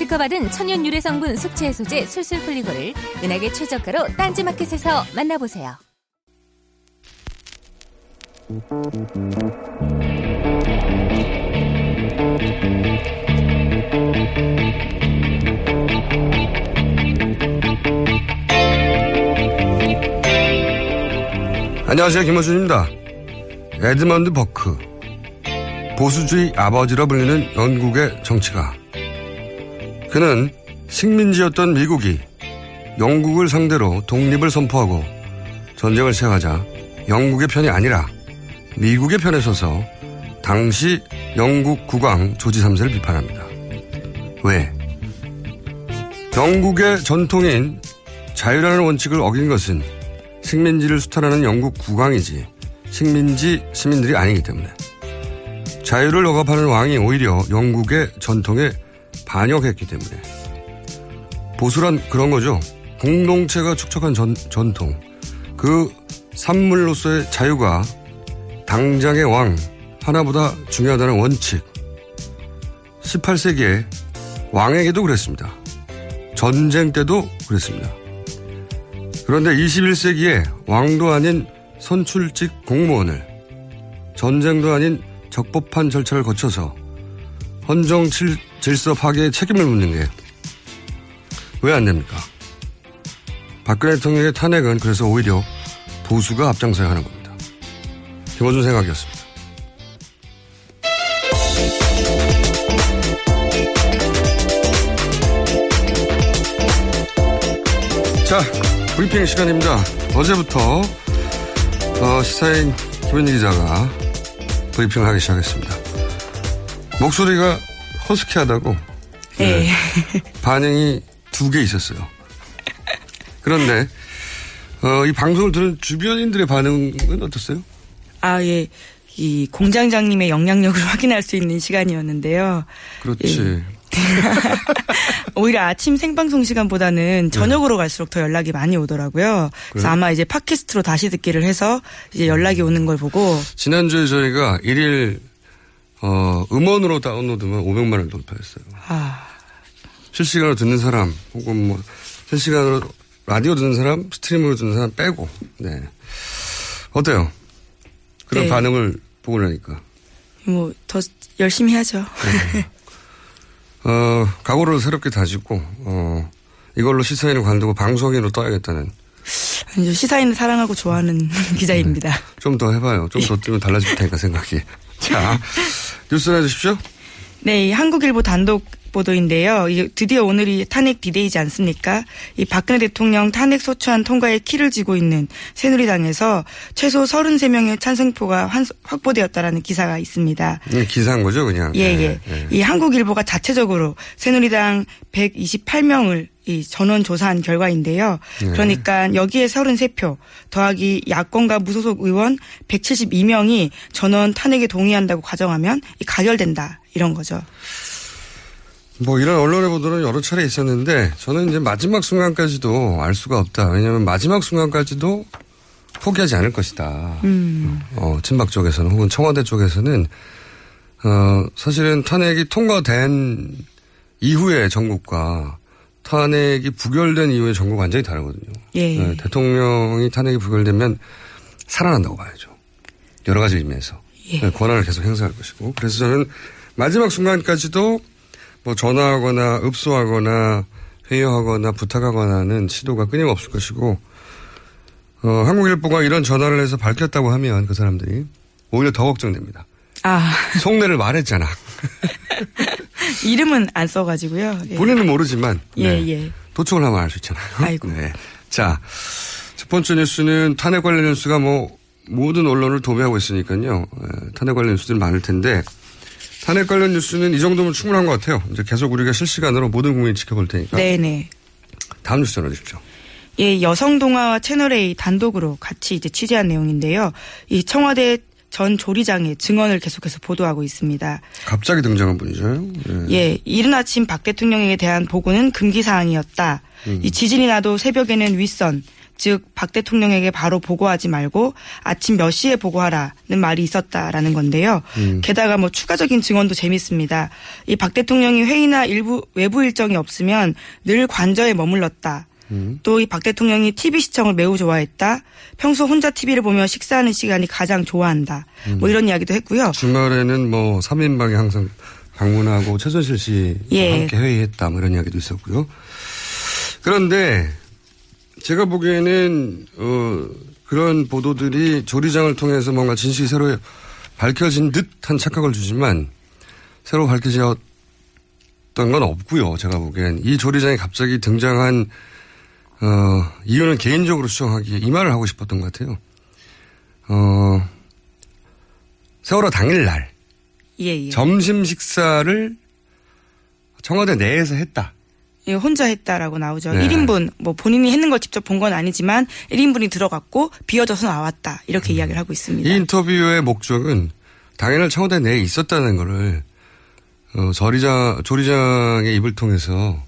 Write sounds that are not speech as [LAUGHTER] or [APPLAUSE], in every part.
특허받은 천연 유래 성분 숙취 해소제 술술 풀리고를 은하계 최저가로 딴지마켓에서 만나보세요. 안녕하세요 김호준입니다. 에드먼드 버크 보수주의 아버지라 불리는 영국의 정치가 그는 식민지였던 미국이 영국을 상대로 독립을 선포하고 전쟁을 시작하자 영국의 편이 아니라 미국의 편에 서서 당시 영국 국왕 조지 3세를 비판합니다. 왜? 영국의 전통인 자유라는 원칙을 어긴 것은 식민지를 수탈하는 영국 국왕이지 식민지 시민들이 아니기 때문에 자유를 억압하는 왕이 오히려 영국의 전통에 반역했기 때문에 보수란 그런 거죠. 공동체가 축적한 전, 전통 그 산물로서의 자유가 당장의 왕 하나보다 중요하다는 원칙 18세기에 왕에게도 그랬습니다. 전쟁 때도 그랬습니다. 그런데 21세기에 왕도 아닌 선출직 공무원을 전쟁도 아닌 적법한 절차를 거쳐서 헌정 칠- 질서 파괴의 책임을 묻는 게 왜 안 됩니까? 박근혜 대통령의 탄핵은 그래서 오히려 보수가 앞장서야 하는 겁니다. 김호준 생각이었습니다. 자, 브리핑 시간입니다. 어제부터 어, 시사인 김현희 기자가 브리핑을 하기 시작했습니다. 목소리가 허스키하다고 네. 반응이 두 개 있었어요. 그런데 어, 이 방송을 들은 주변인들의 반응은 어떻어요? 아, 예. 이 공장장님의 영향력을 [LAUGHS] 확인할 수 있는 시간이었는데요. 그렇지. [LAUGHS] 오히려 아침 생방송 시간보다는 저녁으로 갈수록 더 연락이 많이 오더라고요. 그래서 네. 그래요? 아마 이제 팟캐스트로 다시 듣기를 해서 이제 연락이 오는 걸 보고 지난주에 저희가 일일 어, 음원으로 다운로드만 500만 을 돌파했어요. 아, 실시간으로 듣는 사람 혹은 뭐 실시간으로 라디오 듣는 사람, 스트리밍으로 듣는 사람 빼고 네 어때요? 그런 네. 반응을 보고 나니까 뭐 더 열심히 하죠. [LAUGHS] 어, 각오를 새롭게 다지고 어, 이걸로 시사인을 관두고 방송인으로 떠야겠다는 아니죠. 시사인을 사랑하고 좋아하는 [LAUGHS] 기자입니다. 좀더 해봐요. 좀 더 뜨면 달라질 테니까 생각이. [LAUGHS] 자 뉴스 해주십시오. 네, 이 한국일보 단독 보도인데요. 이 드디어 오늘이 탄핵 디데이지 않습니까? 이 박근혜 대통령 탄핵 소추안 통과의 키를 쥐고 있는 새누리당에서 최소 33명의 찬성표가 환- 확보되었다라는 기사가 있습니다. 예, 기사인 거죠, 그냥. 예, 예. 이 한국일보가 자체적으로 새누리당 128명을 이 전원 조사한 결과인데요. 네. 그러니까 여기에 33표 더하기 야권과 무소속 의원 172명이 전원 탄핵에 동의한다고 가정하면 이 가결된다 이런 거죠. 뭐 이런 언론의 보도는 여러 차례 있었는데 저는 이제 마지막 순간까지도 알 수가 없다. 왜냐하면 마지막 순간까지도 포기하지 않을 것이다. 음. 어, 친박 쪽에서는 혹은 청와대 쪽에서는 어, 사실은 탄핵이 통과된 이후의 전국과 탄핵이 부결된 이후의 전국 완전히 다르거든요. 예. 네, 대통령이 탄핵이 부결되면 살아난다고 봐야죠. 여러 가지 의미에서. 예. 네, 권한을 계속 행사할 것이고. 그래서 저는 마지막 순간까지도 뭐 전화하거나 읍소하거나 회유하거나 부탁하거나는 시도가 끊임없을 것이고, 어, 한국일보가 이런 전화를 해서 밝혔다고 하면 그 사람들이 오히려 더 걱정됩니다. 아 속내를 말했잖아. [LAUGHS] 이름은 안 써가지고요. 예. 본인은 모르지만. 예, 네. 예. 도청을 하면 알 수 있잖아요. 아이고. 네. 자, 첫 번째 뉴스는 탄핵 관련 뉴스가 뭐 모든 언론을 도배하고 있으니까요. 예, 탄핵 관련 뉴스들이 많을 텐데 탄핵 관련 뉴스는 이 정도면 충분한 것 같아요. 이제 계속 우리가 실시간으로 모든 국민이 지켜볼 테니까. 네네. 다음 뉴스 전해주십시오. 예, 여성 동아와 채널A 단독으로 같이 이제 취재한 내용인데요. 이 청와대 전 조리장의 증언을 계속해서 보도하고 있습니다. 갑자기 등장한 분이죠. 예. 예, 이른 아침 박 대통령에 대한 보고는 금기 사항이었다. 음. 이 지진이 나도 새벽에는 윗선, 즉 박 대통령에게 바로 보고하지 말고 아침 몇 시에 보고하라는 말이 있었다라는 건데요. 음. 게다가 뭐 추가적인 증언도 재밌습니다. 이 박 대통령이 회의나 일부 외부 일정이 없으면 늘 관저에 머물렀다. 또이 박 대통령이 TV 시청을 매우 좋아했다. 평소 혼자 TV를 보며 식사하는 시간이 가장 좋아한다. 뭐 이런 이야기도 했고요. 주말에는 뭐 3인방에 항상 방문하고 최순실 씨와 예. 함께 회의했다 뭐 이런 이야기도 있었고요. 그런데 제가 보기에는 어 그런 보도들이 조리장을 통해서 뭔가 진실이 새로 밝혀진 듯한 착각을 주지만 새로 밝혀졌던 건 없고요. 제가 보기엔 이 조리장에 갑자기 등장한 어 이유는 개인적으로 수정하기에 이 말을 하고 싶었던 것 같아요. 어 세월호 당일날 예, 예. 점심 식사를 청와대 내에서 했다. 예, 혼자 했다라고 나오죠. 네. 1인분, 뭐 본인이 했는 걸 직접 본 건 아니지만 1인분이 들어갔고 비어져서 나왔다. 이렇게 이야기를 하고 있습니다. 이 인터뷰의 목적은 당연히 청와대 내에 있었다는 거를 어, 저리장, 조리장의 입을 통해서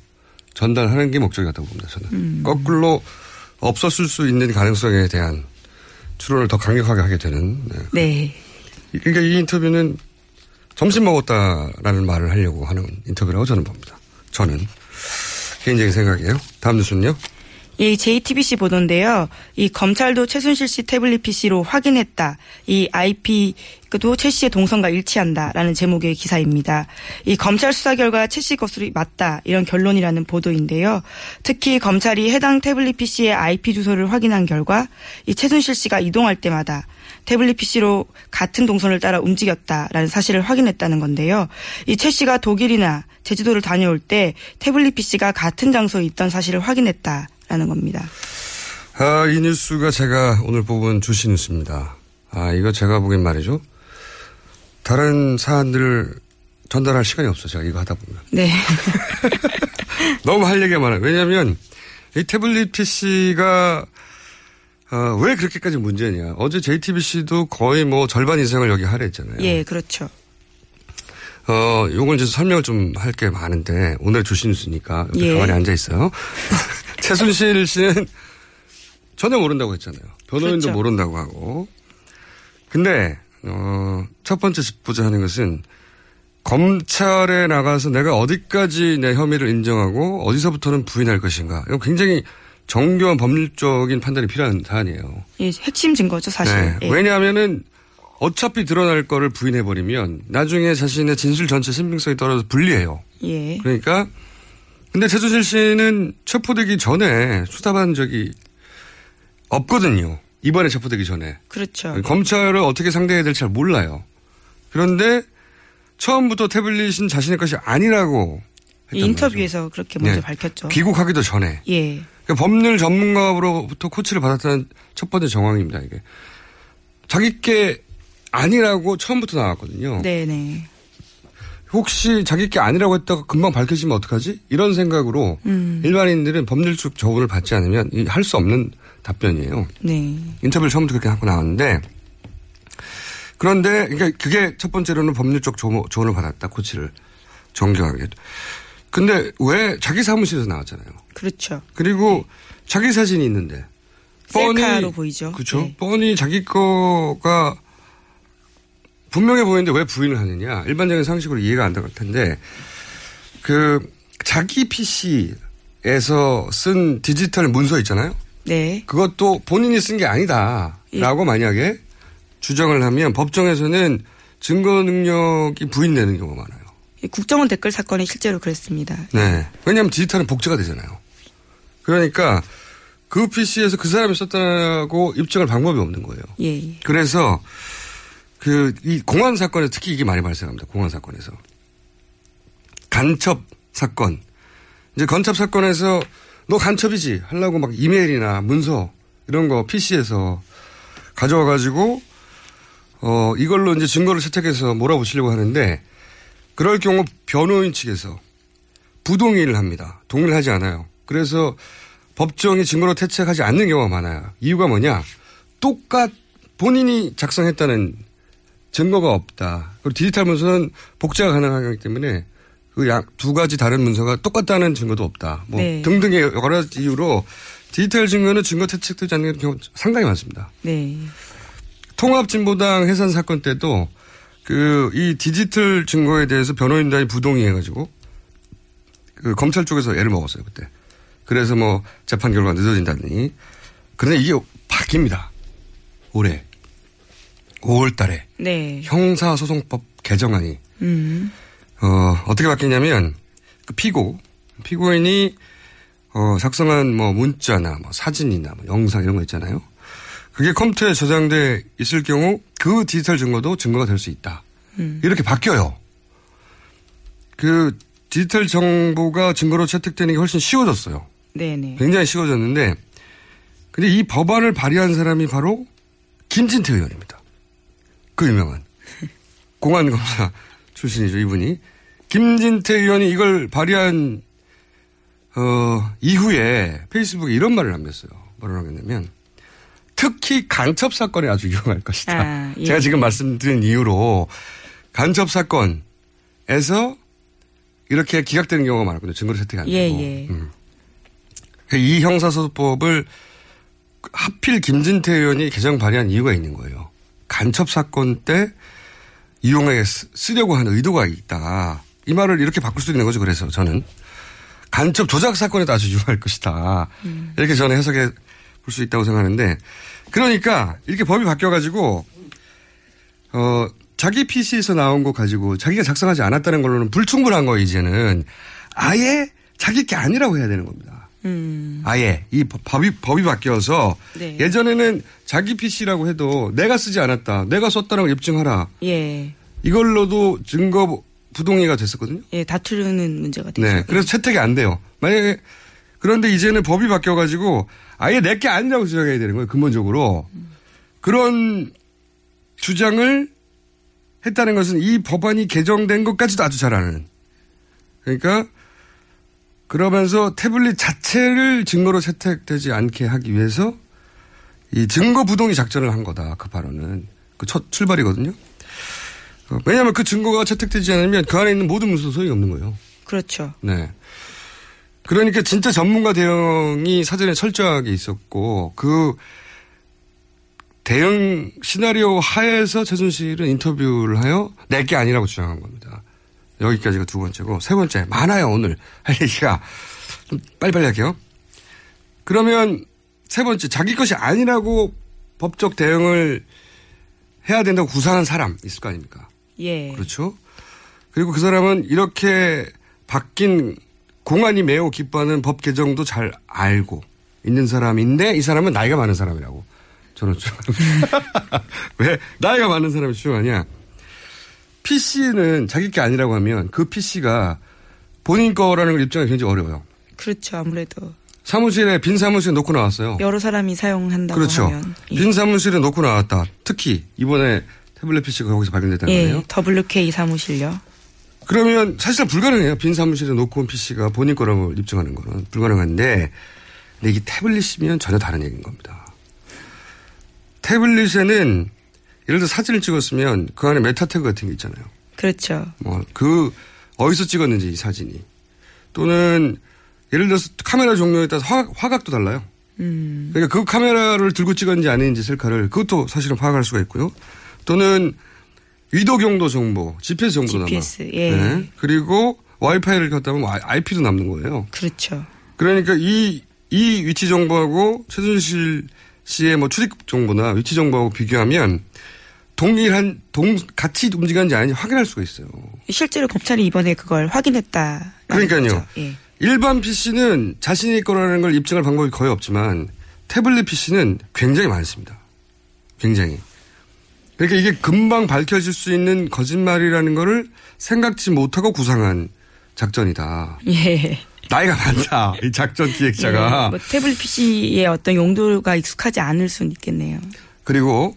전달하는 게 목적이 같다고 봅니다. 저는. 음. 거꾸로 없었을 수 있는 가능성에 대한 추론을 더 강력하게 하게 되는. 네. 네. 그러니까 이 인터뷰는 점심 먹었다라는 말을 하려고 하는 인터뷰라고 저는 봅니다. 저는. 개인적인 생각이에요. 다음 뉴스는요? 이 JTBC 보도인데요. 이 검찰도 최순실 씨 태블릿 PC로 확인했다. 이 IP 그도 최 씨의 동선과 일치한다라는 제목의 기사입니다. 이 검찰 수사 결과 최 씨 것으로 맞다 이런 결론이라는 보도인데요. 특히 검찰이 해당 태블릿 PC의 IP 주소를 확인한 결과 이 최순실 씨가 이동할 때마다 태블릿 PC로 같은 동선을 따라 움직였다라는 사실을 확인했다는 건데요. 이 최 씨가 독일이나 제주도를 다녀올 때 태블릿 PC가 같은 장소에 있던 사실을 확인했다 라는 겁니다. 아, 이 뉴스가 제가 오늘 뽑은 주시 뉴스입니다. 아, 이거 제가 보기엔 말이죠. 다른 사안들을 전달할 시간이 없어, 제가 이거 하다 보면. 네. [LAUGHS] 너무 할 얘기가 많아요. 왜냐면, 이 태블릿 PC가, 어, 왜 그렇게까지 문제냐. 어제 JTBC도 거의 뭐 절반 이상을 여기 할애했잖아요. 예, 그렇죠. 어, 요걸 이제 설명을 좀 할 게 많은데, 오늘 주시 뉴스니까 옆에 예. 가만히 앉아 있어요. [LAUGHS] 최순실 씨는 전혀 모른다고 했잖아요. 변호인도 그렇죠. 모른다고 하고. 근데, 어, 첫 번째 짚고자 하는 것은 검찰에 나가서 내가 어디까지 내 혐의를 인정하고 어디서부터는 부인할 것인가. 이거 굉장히 정교한 법률적인 판단이 필요한 사안이에요. 예, 핵심 증거죠, 사실. 네. 예. 왜냐하면은 어차피 드러날 거를 부인해버리면 나중에 자신의 진술 전체 신빙성이 떨어져서 불리해요. 예. 그러니까 근데 최순실 씨는 체포되기 전에 수사받은 적이 없거든요. 이번에 체포되기 전에. 그렇죠. 검찰을 어떻게 상대해야 될지 잘 몰라요. 그런데 처음부터 태블릿은 자신의 것이 아니라고 인터뷰에서 그렇게 먼저 네. 밝혔죠. 귀국하기도 전에. 예. 그러니까 법률 전문가로부터 코치를 받았다는 첫 번째 정황입니다. 이게 자기 게 아니라고 처음부터 나왔거든요. 네네. 혹시 자기 게 아니라고 했다가 금방 밝혀지면 어떡하지? 이런 생각으로 음. 일반인들은 법률적 조언을 받지 않으면 할 수 없는 답변이에요. 네. 인터뷰를 처음부터 그렇게 하고 나왔는데 그런데 그러니까 그게 첫 번째로는 법률적 조- 조언을 받았다 코치를 정교하게. 근데 왜 자기 사무실에서 나왔잖아요. 그렇죠. 그리고 자기 사진이 있는데 셀카로 보이죠. 그렇죠. 네. 뻔히 자기 거가 분명해 보이는데 왜 부인을 하느냐. 일반적인 상식으로 이해가 안 될 텐데 그 자기 PC에서 쓴 디지털 문서 있잖아요. 네. 그것도 본인이 쓴 게 아니다라고 만약에 주장을 하면 법정에서는 증거 능력이 부인되는 경우가 많아요. 이 국정원 댓글 사건이 실제로 그랬습니다. 네. 왜냐하면 디지털은 복제가 되잖아요. 그러니까 그 PC에서 그 사람이 썼다고 입증할 방법이 없는 거예요. 예, 예. 그래서 그 이 공안 사건에 특히 이게 많이 발생합니다. 공안 사건에서 간첩 사건 이제 간첩 사건에서 너 간첩이지 하려고 막 이메일이나 문서 이런 거 PC에서 가져와 가지고 어 이걸로 이제 증거를 채택해서 몰아붙이려고 하는데 그럴 경우 변호인 측에서 부동의를 합니다. 동의를 하지 않아요. 그래서 법정이 증거로 채택하지 않는 경우가 많아요. 이유가 뭐냐? 똑같 본인이 작성했다는 증거가 없다. 그리고 디지털 문서는 복제가 가능하기 때문에 그두 가지 다른 문서가 똑같다는 증거도 없다. 뭐 네. 등등의 여러 가지 이유로 디지털 증거는 증거 채택되지 않는 경우 상당히 많습니다. 네. 통합진보당 해산 사건 때도 그 이 디지털 증거에 대해서 변호인단이 부동의해가지고 그 검찰 쪽에서 애를 먹었어요 그때. 그래서 뭐 재판 결과가 늦어진다더니 그런데 이게 바뀝니다. 올해 5월 달에 네. 형사소송법 개정안이 음. 어, 어떻게 바뀌냐면, 그 피고, 피고인이, 어, 작성한 뭐 문자나 뭐 사진이나 뭐 영상 이런 거 있잖아요. 그게 컴퓨터에 저장돼 있을 경우 그 디지털 증거도 증거가 될 수 있다. 음. 이렇게 바뀌어요. 그 디지털 정보가 증거로 채택되는 게 훨씬 쉬워졌어요. 네네. 굉장히 쉬워졌는데, 근데 이 법안을 발의한 사람이 바로 김진태 의원입니다. 그 유명한 공안검사 출신이죠, 이분이. 김진태 의원이 이걸 발의한 어, 이후에 페이스북에 이런 말을 남겼어요. 뭐라고 남겼냐면 특히 간첩 사건에 아주 [LAUGHS] 유용할 것이다. 아, 예. 제가 지금 말씀드린 이유로 간첩 사건에서 이렇게 기각되는 경우가 많았거든요. 증거를 채택 안 되고. 예, 예. 음. 이 형사소송법을 하필 김진태 의원이 개정 발의한 이유가 있는 거예요. 간첩 사건 때 이용해 쓰- 쓰려고 하는 의도가 있다. 이 말을 이렇게 바꿀 수 있는 거죠. 그래서 저는 간첩 조작 사건에도 아주 유용할 것이다. 이렇게 저는 해석해 볼 수 있다고 생각하는데 그러니까 이렇게 법이 바뀌어가지고 어 자기 PC에서 나온 거 가지고 자기가 작성하지 않았다는 걸로는 불충분한 거 이제는 아예 자기 게 아니라고 해야 되는 겁니다. 음. 아예 이 법- 법이 법이 바뀌어서 네. 예전에는 자기 PC라고 해도 내가 쓰지 않았다, 내가 썼다는 걸 입증하라 예. 이걸로도 증거 부동의가 됐었거든요. 예, 다투는 문제가 되죠. 네, 그래서 채택이 안 돼요. 만약에 그런데 이제는 법이 바뀌어가지고 아예 내게 아니라고 주장해야 되는 거예요. 근본적으로 그런 주장을 했다는 것은 이 법안이 개정된 것까지도 아주 잘 아는. 그러니까 그러면서 태블릿 자체를 증거로 채택되지 않게 하기 위해서 이 증거 부동의 작전을 한 거다. 그 발언은 그 첫 출발이거든요. 어, 왜냐하면 그 증거가 채택되지 않으면 그 안에 있는 모든 문서 소용이 없는 거예요. 그렇죠. 네. 그러니까 진짜 전문가 대응이 사전에 철저하게 있었고 그 대응 시나리오 하에서 최순실은 인터뷰를 하여 내 게 아니라고 주장한 겁니다. 여기까지가 두 번째고 세 번째 많아요 오늘 할 얘기가 좀 빨리빨리 할게요. 그러면 세 번째 자기 것이 아니라고 법적 대응을 해야 된다고 구상한 사람 있을 거 아닙니까? 예. 그렇죠. 그리고 그 사람은 이렇게 바뀐 공안이 매우 기뻐하는 법 개정도 잘 알고 있는 사람인데 이 사람은 나이가 많은 사람이라고 저는 주장합니다. [LAUGHS] 왜 나이가 많은 사람이 주장하냐? PC는 자기 게 아니라고 하면 그 PC가 본인 거라는 걸 입증하기 굉장히 어려워요. 그렇죠. 아무래도 사무실에 빈 사무실에 놓고 나왔어요. 여러 사람이 사용한다고 그렇죠. 하면 예. 빈 사무실에 놓고 나왔다. 특히 이번에 태블릿 PC가 거기서 발견됐다는 예, 거예요. WK 사무실요. 그러면 사실 불가능해요. 빈 사무실에 놓고 온 PC가 본인 거라는 걸 입증하는 거는 불가능한데 근데 이게 태블릿이면 전혀 다른 얘기인 겁니다. 태블릿에는 예를 들어 사진을 찍었으면 그 안에 meta tag 같은 게 있잖아요. 그렇죠. 뭐 그 어디서 찍었는지 이 사진이 또는 예를 들어서 카메라 종류에 따라서 화, 화각도 달라요. 음. 그러니까 그 카메라를 들고 찍었는지 아닌지 셀카를 그것도 사실은 파악할 수가 있고요. 또는 위도 경도 정보, GPS 정보도 GPS, 남아. 예. 그리고 와이파이를 켰다면 IP도 남는 거예요. 그렇죠. 그러니까 이, 이 위치 정보하고 최순실 씨의 뭐 출입 정보나 위치 정보하고 비교하면 동일한, 동, 같이 움직였는지 아닌지 확인할 수가 있어요. 실제로 검찰이 이번에 그걸 확인했다. 그러니까요. 예. 일반 PC는 자신의 거라는 걸 입증할 방법이 거의 없지만 태블릿 PC는 굉장히 많습니다. 굉장히. 그러니까 이게 금방 밝혀질 수 있는 거짓말이라는 거를 생각지 못하고 구상한 작전이다. 예. 나이가 많다. 이 작전 기획자가. 예, 뭐 태블릿 PC의 어떤 용도가 익숙하지 않을 수는 있겠네요. 그리고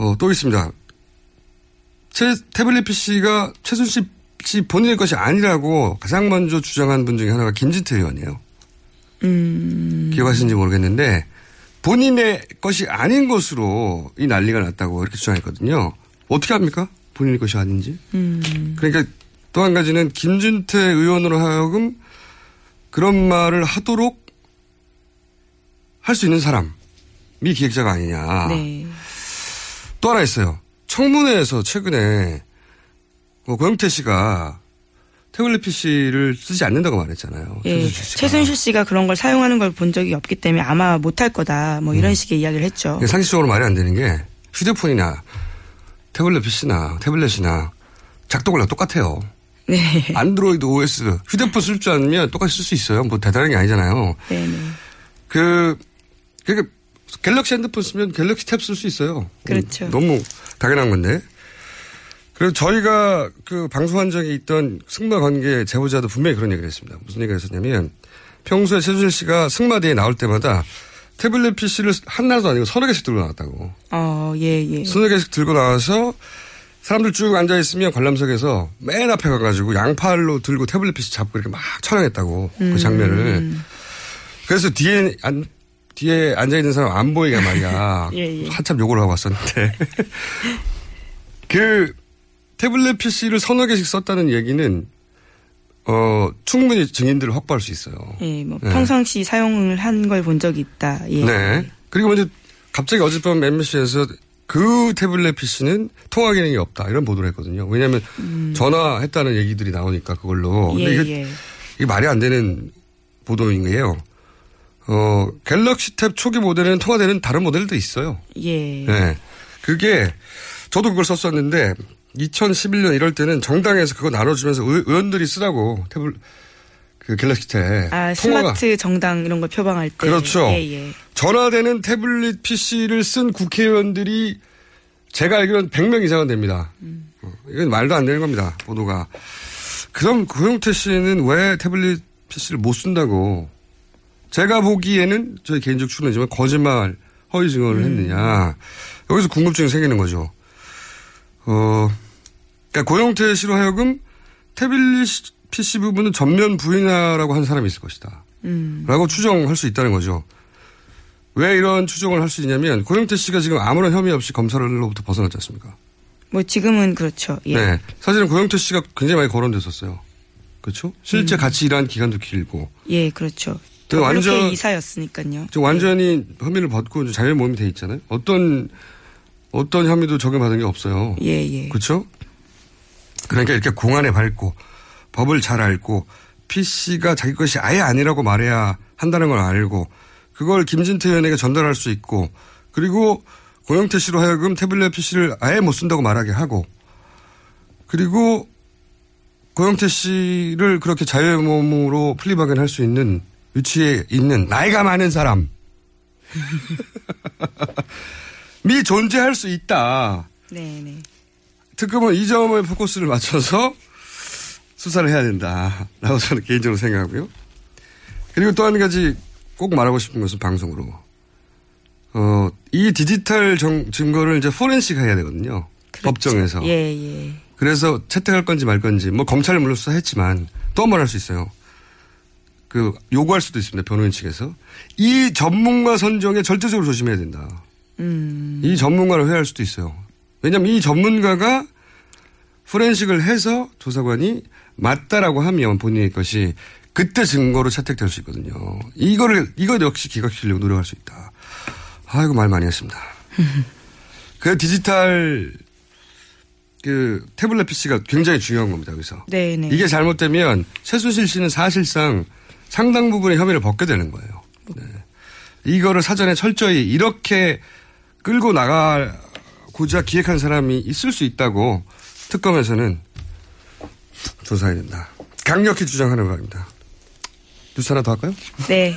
어, 또 있습니다. 최, 태블릿 PC가 최순실 씨 본인의 것이 아니라고 가장 먼저 주장한 분 중에 하나가 김진태 의원이에요. 음. 기억하시는지 모르겠는데 본인의 것이 아닌 것으로 이 난리가 났다고 이렇게 주장했거든요. 어떻게 합니까? 본인의 것이 아닌지. 음. 그러니까 또 한 가지는 김준태 의원으로 하여금 그런 말을 하도록 할 수 있는 사람이 기획자가 아니냐. 네. 또 하나 있어요. 청문회에서 최근에 뭐 고영태 씨가 태블릿 PC를 쓰지 않는다고 말했잖아요. 예. 최순실 씨가. 최순실 씨가 그런 걸 사용하는 걸 본 적이 없기 때문에 아마 못할 거다. 뭐 음. 이런 식의 이야기를 했죠. 이게 상식적으로 말이 안 되는 게 휴대폰이나 태블릿 PC나 태블릿이나 작동을 다 똑같아요. 네. 안드로이드 OS 휴대폰 쓸 줄 알면 똑같이 쓸 수 있어요. 뭐 대단한 게 아니잖아요. 네네. 그 그러니까 갤럭시 핸드폰 쓰면 갤럭시 탭 쓸 수 있어요. 그렇죠. 너무 당연한 건데. 그리고 저희가 그 방송한 적이 있던 승마 관계 제보자도 분명히 그런 얘기를 했습니다. 무슨 얘기가 있었냐면 평소에 최준실 씨가 승마대에 나올 때마다 태블릿 PC를 하나도 아니고 서너 개씩 들고 나왔다고. 어, 예, 예. 서너 개씩 들고 나와서 사람들 쭉 앉아있으면 관람석에서 맨 앞에 가가지고 양팔로 들고 태블릿 PC 잡고 이렇게 막 촬영했다고 음. 그 장면을. 그래서 뒤에 안, 뒤에 앉아있는 사람 안 보이게 말이야. [LAUGHS] 예, 예. 한참 욕을 하고 왔었는데. [LAUGHS] 그 태블릿 PC를 서너 개씩 썼다는 얘기는 어, 충분히 증인들을 확보할 수 있어요. 예, 뭐 네. 평상시 사용을 한 걸 본 적이 있다. 예. 네. 그리고 먼저 갑자기 어젯밤 MBC에서 그 태블릿 PC는 통화 기능이 없다 이런 보도를 했거든요. 왜냐하면 전화했다는 얘기들이 나오니까 그걸로. 근데 음. 예, 이게, 예. 이게 말이 안 되는 보도인 거예요. 어, 갤럭시 탭 초기 모델에는 통화되는 다른 모델도 있어요. 예. 네. 그게 저도 그걸 썼었는데 2011년 이럴 때는 정당에서 그거 나눠주면서 의, 의원들이 쓰라고 태블 그 갤럭시 탭 아, 통화가 스마트 정당 이런 걸 표방할 때. 그렇죠. 예, 예. 전화되는 태블릿 PC를 쓴 국회의원들이 제가 알기로는 100명 이상은 됩니다. 어, 이건 말도 안 되는 겁니다. 보도가. 그럼 고영태 씨는 왜 태블릿 PC를 못 쓴다고 제가 보기에는 저희 개인적 추론이지만 거짓말 허위 증언을 했느냐. 여기서 궁금증이 생기는 거죠. 어, 그러니까 고영태 씨로 하여금 태블릿 PC 부분은 전면 부인하라고 한 사람이 있을 것이다. 음. 라고 추정할 수 있다는 거죠. 왜 이런 추정을 할 수 있냐면 고영태 씨가 지금 아무런 혐의 없이 검찰로부터 벗어났지 않습니까? 뭐 지금은 그렇죠. 예. 네. 사실은 고영태 씨가 굉장히 많이 거론됐었어요. 그렇죠? 실제 음. 같이 일한 기간도 길고. 예, 그렇죠. 그 완전 이사였으니까요. 지금 완전히 혐의를 벗고 이제 자유 모임이 돼 있잖아요. 어떤 어떤 혐의도 적용받은 게 없어요. 예, 예. 그렇죠? 그러니까 이렇게 공안에 밝고 법을 잘 알고 PC가 자기 것이 아예 아니라고 말해야 한다는 걸 알고 그걸 김진태 의원에게 전달할 수 있고 그리고 고영태 씨로 하여금 태블릿 PC를 아예 못 쓴다고 말하게 하고 그리고 고영태 씨를 그렇게 자유의 몸으로 플리바겐 할 수 있는 위치에 있는 나이가 많은 사람 [LAUGHS] 미 존재할 수 있다. 네, 네. 특검은 이 점에 포커스를 맞춰서 수사를 해야 된다라고 저는 개인적으로 생각하고요. 그리고 또 한 가지 꼭 말하고 싶은 것은 방송으로 어, 이 디지털 정, 증거를 이제 포렌식 해야 되거든요. 그렇죠. 법정에서. 예, 예. 그래서 채택할 건지 말 건지 뭐 검찰은 물론 수사했지만 또 한 번 할 수 있어요. 그 요구할 수도 있습니다. 변호인 측에서 이 전문가 선정에 절대적으로 조심해야 된다. 음. 이 전문가를 회할 수도 있어요. 왜냐하면 이 전문가가 포렌식을 해서 조사관이 맞다라고 하면 본인의 것이 그때 증거로 채택될 수 있거든요. 이거를 이거 역시 기각시키려고 노력할 수 있다. 아이고 말 많이 했습니다. [LAUGHS] 그 디지털 그 태블릿 PC가 굉장히 중요한 겁니다. 여기서 네, 네. 이게 잘못되면 최순실 씨는 사실상 상당 부분의 혐의를 벗게 되는 거예요. 네. 이거를 사전에 철저히 이렇게 끌고 나가고자 기획한 사람이 있을 수 있다고 특검에서는 조사해야 된다. 강력히 주장하는 바입니다. 뉴스 하나 더 할까요? 네.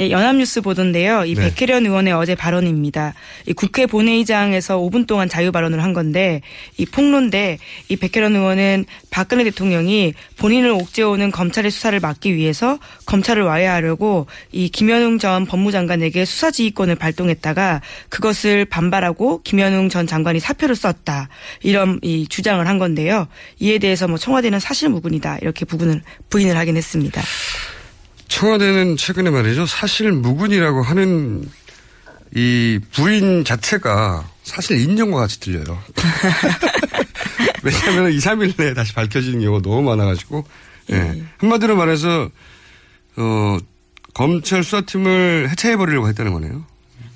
예, 연합뉴스 보도인데요. 이 네. 백혜련 의원의 어제 발언입니다. 이 국회 본회의장에서 5분 동안 자유 발언을 한 건데 이 폭로인데 이 백혜련 의원은 박근혜 대통령이 본인을 옥죄오는 검찰의 수사를 막기 위해서 검찰을 와해하려고 이 김현웅 전 법무장관에게 수사지휘권을 발동했다가 그것을 반발하고 김현웅 전 장관이 사표를 썼다 이런 이 주장을 한 건데요. 이에 대해서 뭐 청와대는 사실무근이다 이렇게 부분을 부인을 하긴 했습니다. 청와대는 최근에 말이죠. 사실 무근이라고 하는 이 부인 자체가 사실 인정과 같이 들려요. [LAUGHS] 왜냐하면 2, 3일 내에 다시 밝혀지는 경우가 너무 많아가지고. 예. 한마디로 말해서, 어, 검찰 수사팀을 해체해버리려고 했다는 거네요.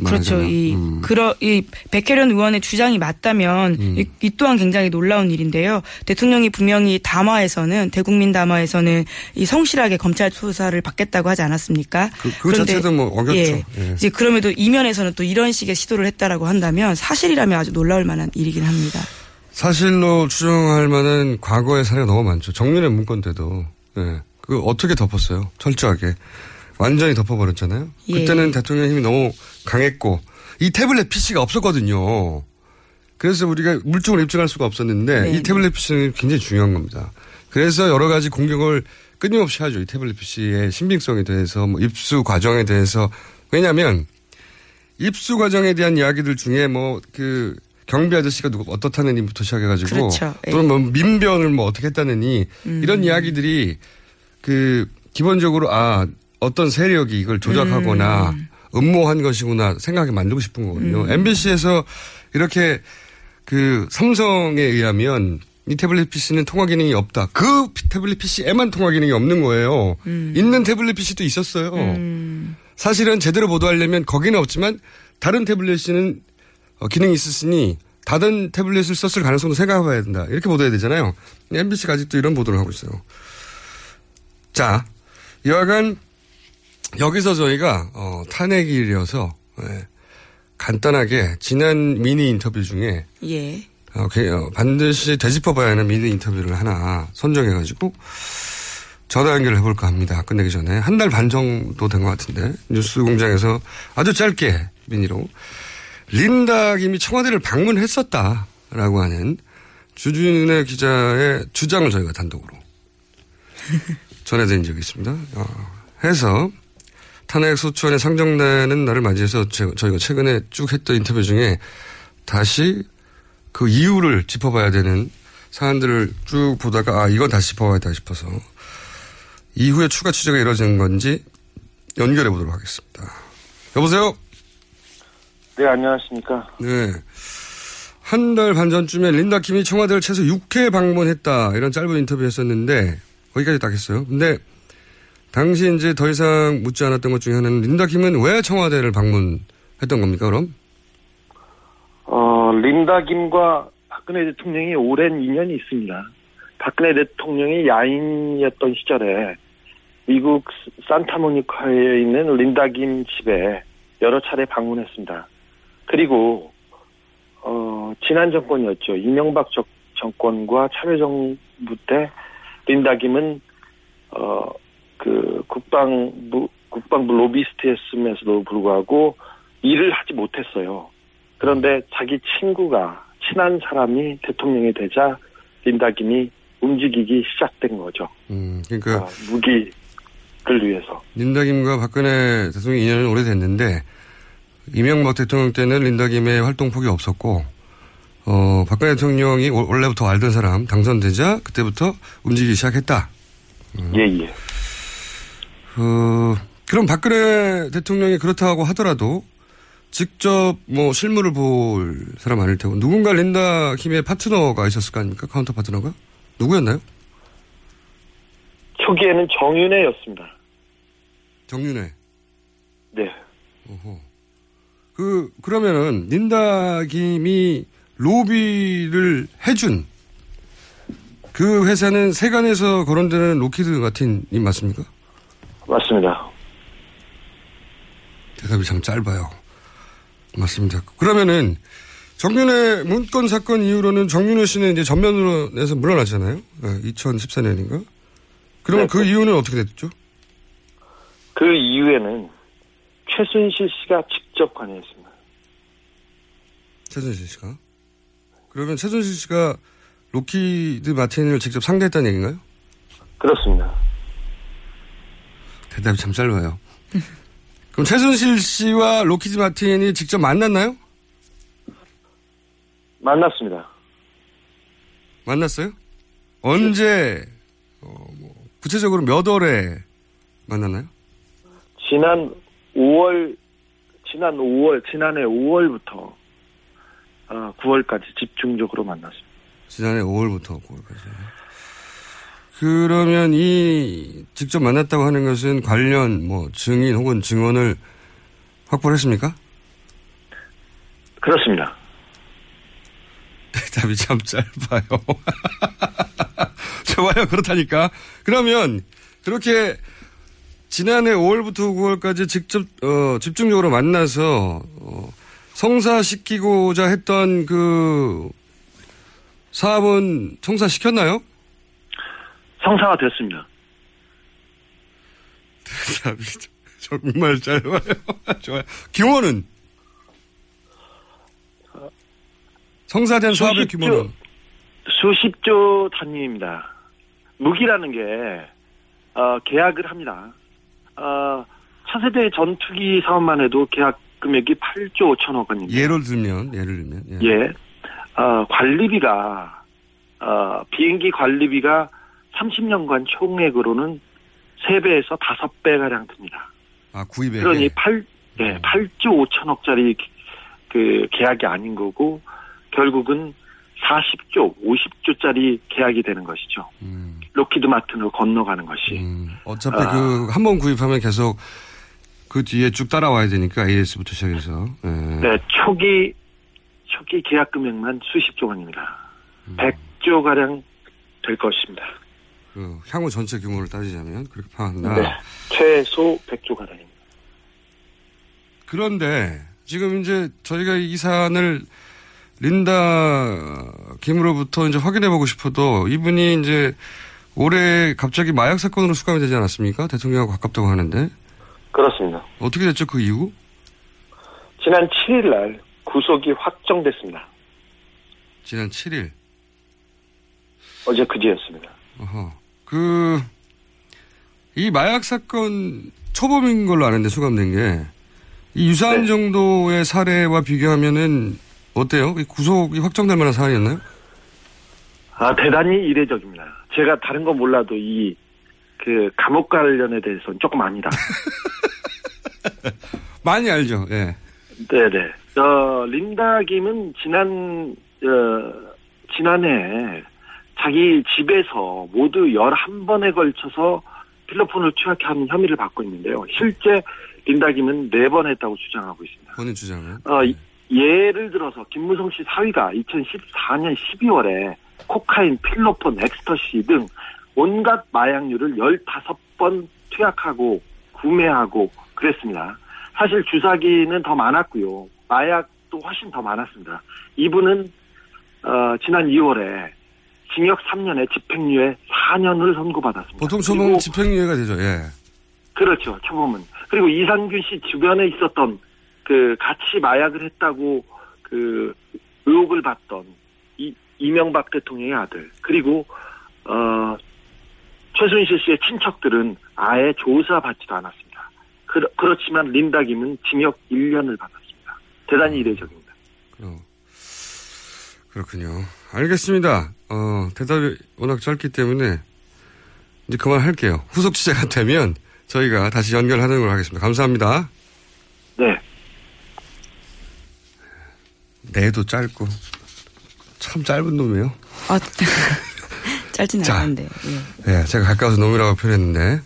그렇죠. 이, 음. 그러, 이, 백혜련 의원의 주장이 맞다면 이, 이 또한 굉장히 놀라운 일인데요. 대통령이 분명히 담화에서는, 대국민 담화에서는 이 성실하게 검찰 수사를 받겠다고 하지 않았습니까? 그, 그 자체도 뭐 어겼죠. 예. 예. 이제 그럼에도 이면에서는 또 이런 식의 시도를 했다라고 한다면 사실이라면 아주 놀라울 만한 일이긴 합니다. 사실로 추정할 만한 과거의 사례가 너무 많죠. 정윤의 문건 때도. 예. 그 어떻게 덮었어요? 철저하게. 완전히 덮어버렸잖아요. 예. 그때는 대통령 힘이 너무 강했고 이 태블릿 PC가 없었거든요. 그래서 우리가 물증을 입증할 수가 없었는데 네. 이 태블릿 PC는 굉장히 중요한 겁니다. 그래서 여러 가지 공격을 끊임없이 하죠. 이 태블릿 PC의 신빙성에 대해서 뭐 입수 과정에 대해서 왜냐하면 입수 과정에 대한 이야기들 중에 뭐 그 경비 아저씨가 누구 어떻다는 일부터 시작해가지고 그렇죠. 예. 또는 뭐 민변을 뭐 어떻게 했다느니 음. 이런 이야기들이 그 기본적으로 아 어떤 세력이 이걸 조작하거나 음. 음모한 것이구나 생각하게 만들고 싶은 거거든요. MBC에서 이렇게 그 삼성에 의하면 이 태블릿 PC는 통화 기능이 없다. 그 태블릿 PC에만 통화 기능이 없는 거예요. 있는 태블릿 PC도 있었어요. 음. 사실은 제대로 보도하려면 거기는 없지만 다른 태블릿은 어, 기능이 있었으니 다른 태블릿을 썼을 가능성도 생각해봐야 된다. 이렇게 보도해야 되잖아요. MBC가 아직도 이런 보도를 하고 있어요. 자, 여하간 여기서 저희가 어, 탄핵일이어서 예, 간단하게 지난 미니 인터뷰 중에 예. 어, 그, 어, 반드시 되짚어봐야 하는 미니 인터뷰를 하나 선정해가지고 전화 연결을 해볼까 합니다. 끝내기 전에 한 달 반 정도 된 것 같은데 뉴스 공장에서 아주 짧게 미니로 린다 김이 청와대를 방문했었다라고 하는 주준의 기자의 주장을 저희가 단독으로 [LAUGHS] 전해드린 적이 있습니다. 어, 해서 탄핵 소추안에 상정되는 날을 맞이해서 제- 저희가 최근에 쭉 했던 인터뷰 중에 다시 그 이유를 짚어봐야 되는 사안들을 쭉 보다가 아 이건 다시 짚어봐야겠다 싶어서 이후에 추가 취재가 이루어진 건지 연결해 보도록 하겠습니다. 여보세요? 네, 안녕하십니까. 네. 한 달 반 전쯤에 린다 킴이 청와대를 최소 6회 방문했다. 이런 짧은 인터뷰 했었는데, 거기까지 딱 했어요. 근데, 당시 이제 더 이상 묻지 않았던 것 중에 하나는 린다 킴은 왜 청와대를 방문했던 겁니까, 그럼? 어, 린다 김과 박근혜 대통령이 오랜 인연이 있습니다. 박근혜 대통령이 야인이었던 시절에 미국 산타모니카에 있는 린다 김 집에 여러 차례 방문했습니다. 그리고 어, 지난 정권이었죠. 이명박 정- 정권과 참여정부 때 린다 김은 어, 그 국방부 국방부 로비스트였음에도 불구하고 일을 하지 못했어요. 그런데 자기 친구가 친한 사람이 대통령이 되자 린다 김이 움직이기 시작된 거죠. 음, 그러니까 아, 무기를 위해서. 린다김과 박근혜 대통령 인연은 오래됐는데 이명박 대통령 때는 린다김의 활동폭이 없었고 어, 박근혜 대통령이 올- 원래부터 알던 사람 당선되자 그때부터 움직이기 시작했다. 음. 예, 예. 어, 그럼 박근혜 대통령이 그렇다고 하더라도 직접 뭐 실물을 볼 사람 아닐 테고 누군가 린다 김의 파트너가 있었을 거 아닙니까? counter partner가? 누구였나요? 초기에는 정윤회였습니다. 정윤회. 네. 어허. 그, 그러면은, 린다 김이 로비를 해준 그 회사는 세간에서 거론되는 로키드 마틴이 맞습니까? 맞습니다. 대답이 참 짧아요. 맞습니다. 그러면은, 정윤회 문건 사건 이후로는 정윤회 씨는 이제 전면으로 내서 물러났잖아요. 2014년인가? 그러면 그 이유는 어떻게 됐죠? 그 이후에는 최순실 씨가 직접 관여했습니다. 최순실 씨가. 그러면 최순실 씨가 로키드 마틴을 직접 상대했다는 얘기인가요? 그렇습니다. 대답이 참 짧아요. 그럼 최순실 씨와 로키드 마틴이 직접 만났나요? 만났습니다. 만났어요? 언제, 어, 뭐, 구체적으로 몇 월에 만났나요? 지난 5월, 지난 5월, 지난해 5월부터 어, 9월까지 집중적으로 만났습니다. 지난해 5월부터 9월까지. 그러면 이 직접 만났다고 하는 것은 관련 뭐 증인 혹은 증언을 확보를 했습니까? 그렇습니다. [LAUGHS] 대답이 참 짧아요. [LAUGHS] 좋아요. 그렇다니까. 그러면 그렇게 지난해 5월부터 9월까지 직접 어, 집중적으로 만나서 어, 성사시키고자 했던 그 사업은 성사시켰나요? 성사가 됐습니다. 대답이 정말 짧아요. [LAUGHS] 좋아요. 규모는 성사된 사업의. 규모는 수십조 단위입니다. 무기라는 게 어, 계약을 합니다. 어, 차세대 전투기 사업만 해도 계약 금액이 8조 5천억 원입니다. 예를 들면 예를 들면 예. 예. 어, 관리비가, 어, 비행기 관리비가 30년간 총액으로는 3배에서 5배가량 듭니다. 아 구입에 그러니 8, 네, 8조 5천억짜리 그 계약이 아닌 거고, 결국은 40조, 50조짜리 계약이 되는 것이죠. 로키드 마틴으로 건너가는 것이. 어차피 아. 그 한 번 구입하면 계속 그 뒤에 쭉 따라와야 되니까 AS부터 시작해서 예. 네, 초기, 초기 계약 금액만 수십조 원입니다. 100조 가량 될 것입니다. 그 향후 전체 규모를 따지자면 그렇게 파악한다. 네, 최소 100조 가량입니다. 그런데 지금 이제 저희가 이 사안을 린다 김으로부터 이제 확인해 보고 싶어도 이분이 이제 올해 갑자기 마약 사건으로 수감이 되지 않았습니까? 대통령하고 가깝다고 하는데 그렇습니다. 어떻게 됐죠 그 이후? 지난 7일 날 구속이 확정됐습니다. 지난 7일. 어제 그제였습니다. 어허. 그, 이 마약 사건 초범인 걸로 아는데 수감된 게, 이 유사한 정도의 사례와 비교하면은 어때요? 이 구속이 확정될 만한 사안이었나요? 아, 대단히 이례적입니다. 제가 다른 건 몰라도 이, 그, 감옥 관련에 대해서는 조금 아니다. [LAUGHS] 많이 알죠, 예. 네네. 어, 린다 김은 지난, 어, 지난해 자기 집에서 모두 11번에 걸쳐서 필로폰을 투약한 혐의를 받고 있는데요. 실제 린다 김은 4번 했다고 주장하고 있습니다. 본인 주장은. 어, 이- 예를 들어서 김무성 씨 사위가 2014년 12월에 코카인, 필로폰, 엑스터시 등 온갖 마약류를 15번 투약하고 구매하고 그랬습니다. 사실 주사기는 더 많았고요. 마약도 훨씬 더 많았습니다. 이분은 어, 지난 2월에 징역 3년에 집행유예 4년을 선고받았습니다. 보통 초범 집행유예가 되죠, 예. 그렇죠. 초범은. 그리고 이상균 씨 주변에 있었던 그 같이 마약을 했다고 그 의혹을 받던 이, 이명박 대통령의 아들 그리고 어, 최순실 씨의 친척들은 아예 조사받지도 않았습니다. 그, 그렇지만 린다 김은 징역 1년을 받았습니다. 대단히 이례적입니다. 어, 그렇군요. 알겠습니다. 어, 대답이 워낙 짧기 때문에 이제 그만할게요. 후속 취재가 되면 저희가 다시 연결하는 걸로 하겠습니다. 감사합니다. 네. 내도 짧고 참 짧은 놈이에요. 아, [LAUGHS] 짧진 자. 않은데. 예. 네, 제가 가까워서 놈이라고 표현했는데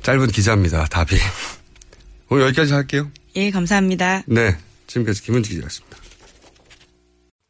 짧은 기자입니다. 답이. 오늘 여기까지 할게요. 예, 감사합니다. 네, 지금까지 김은지 기자였습니다.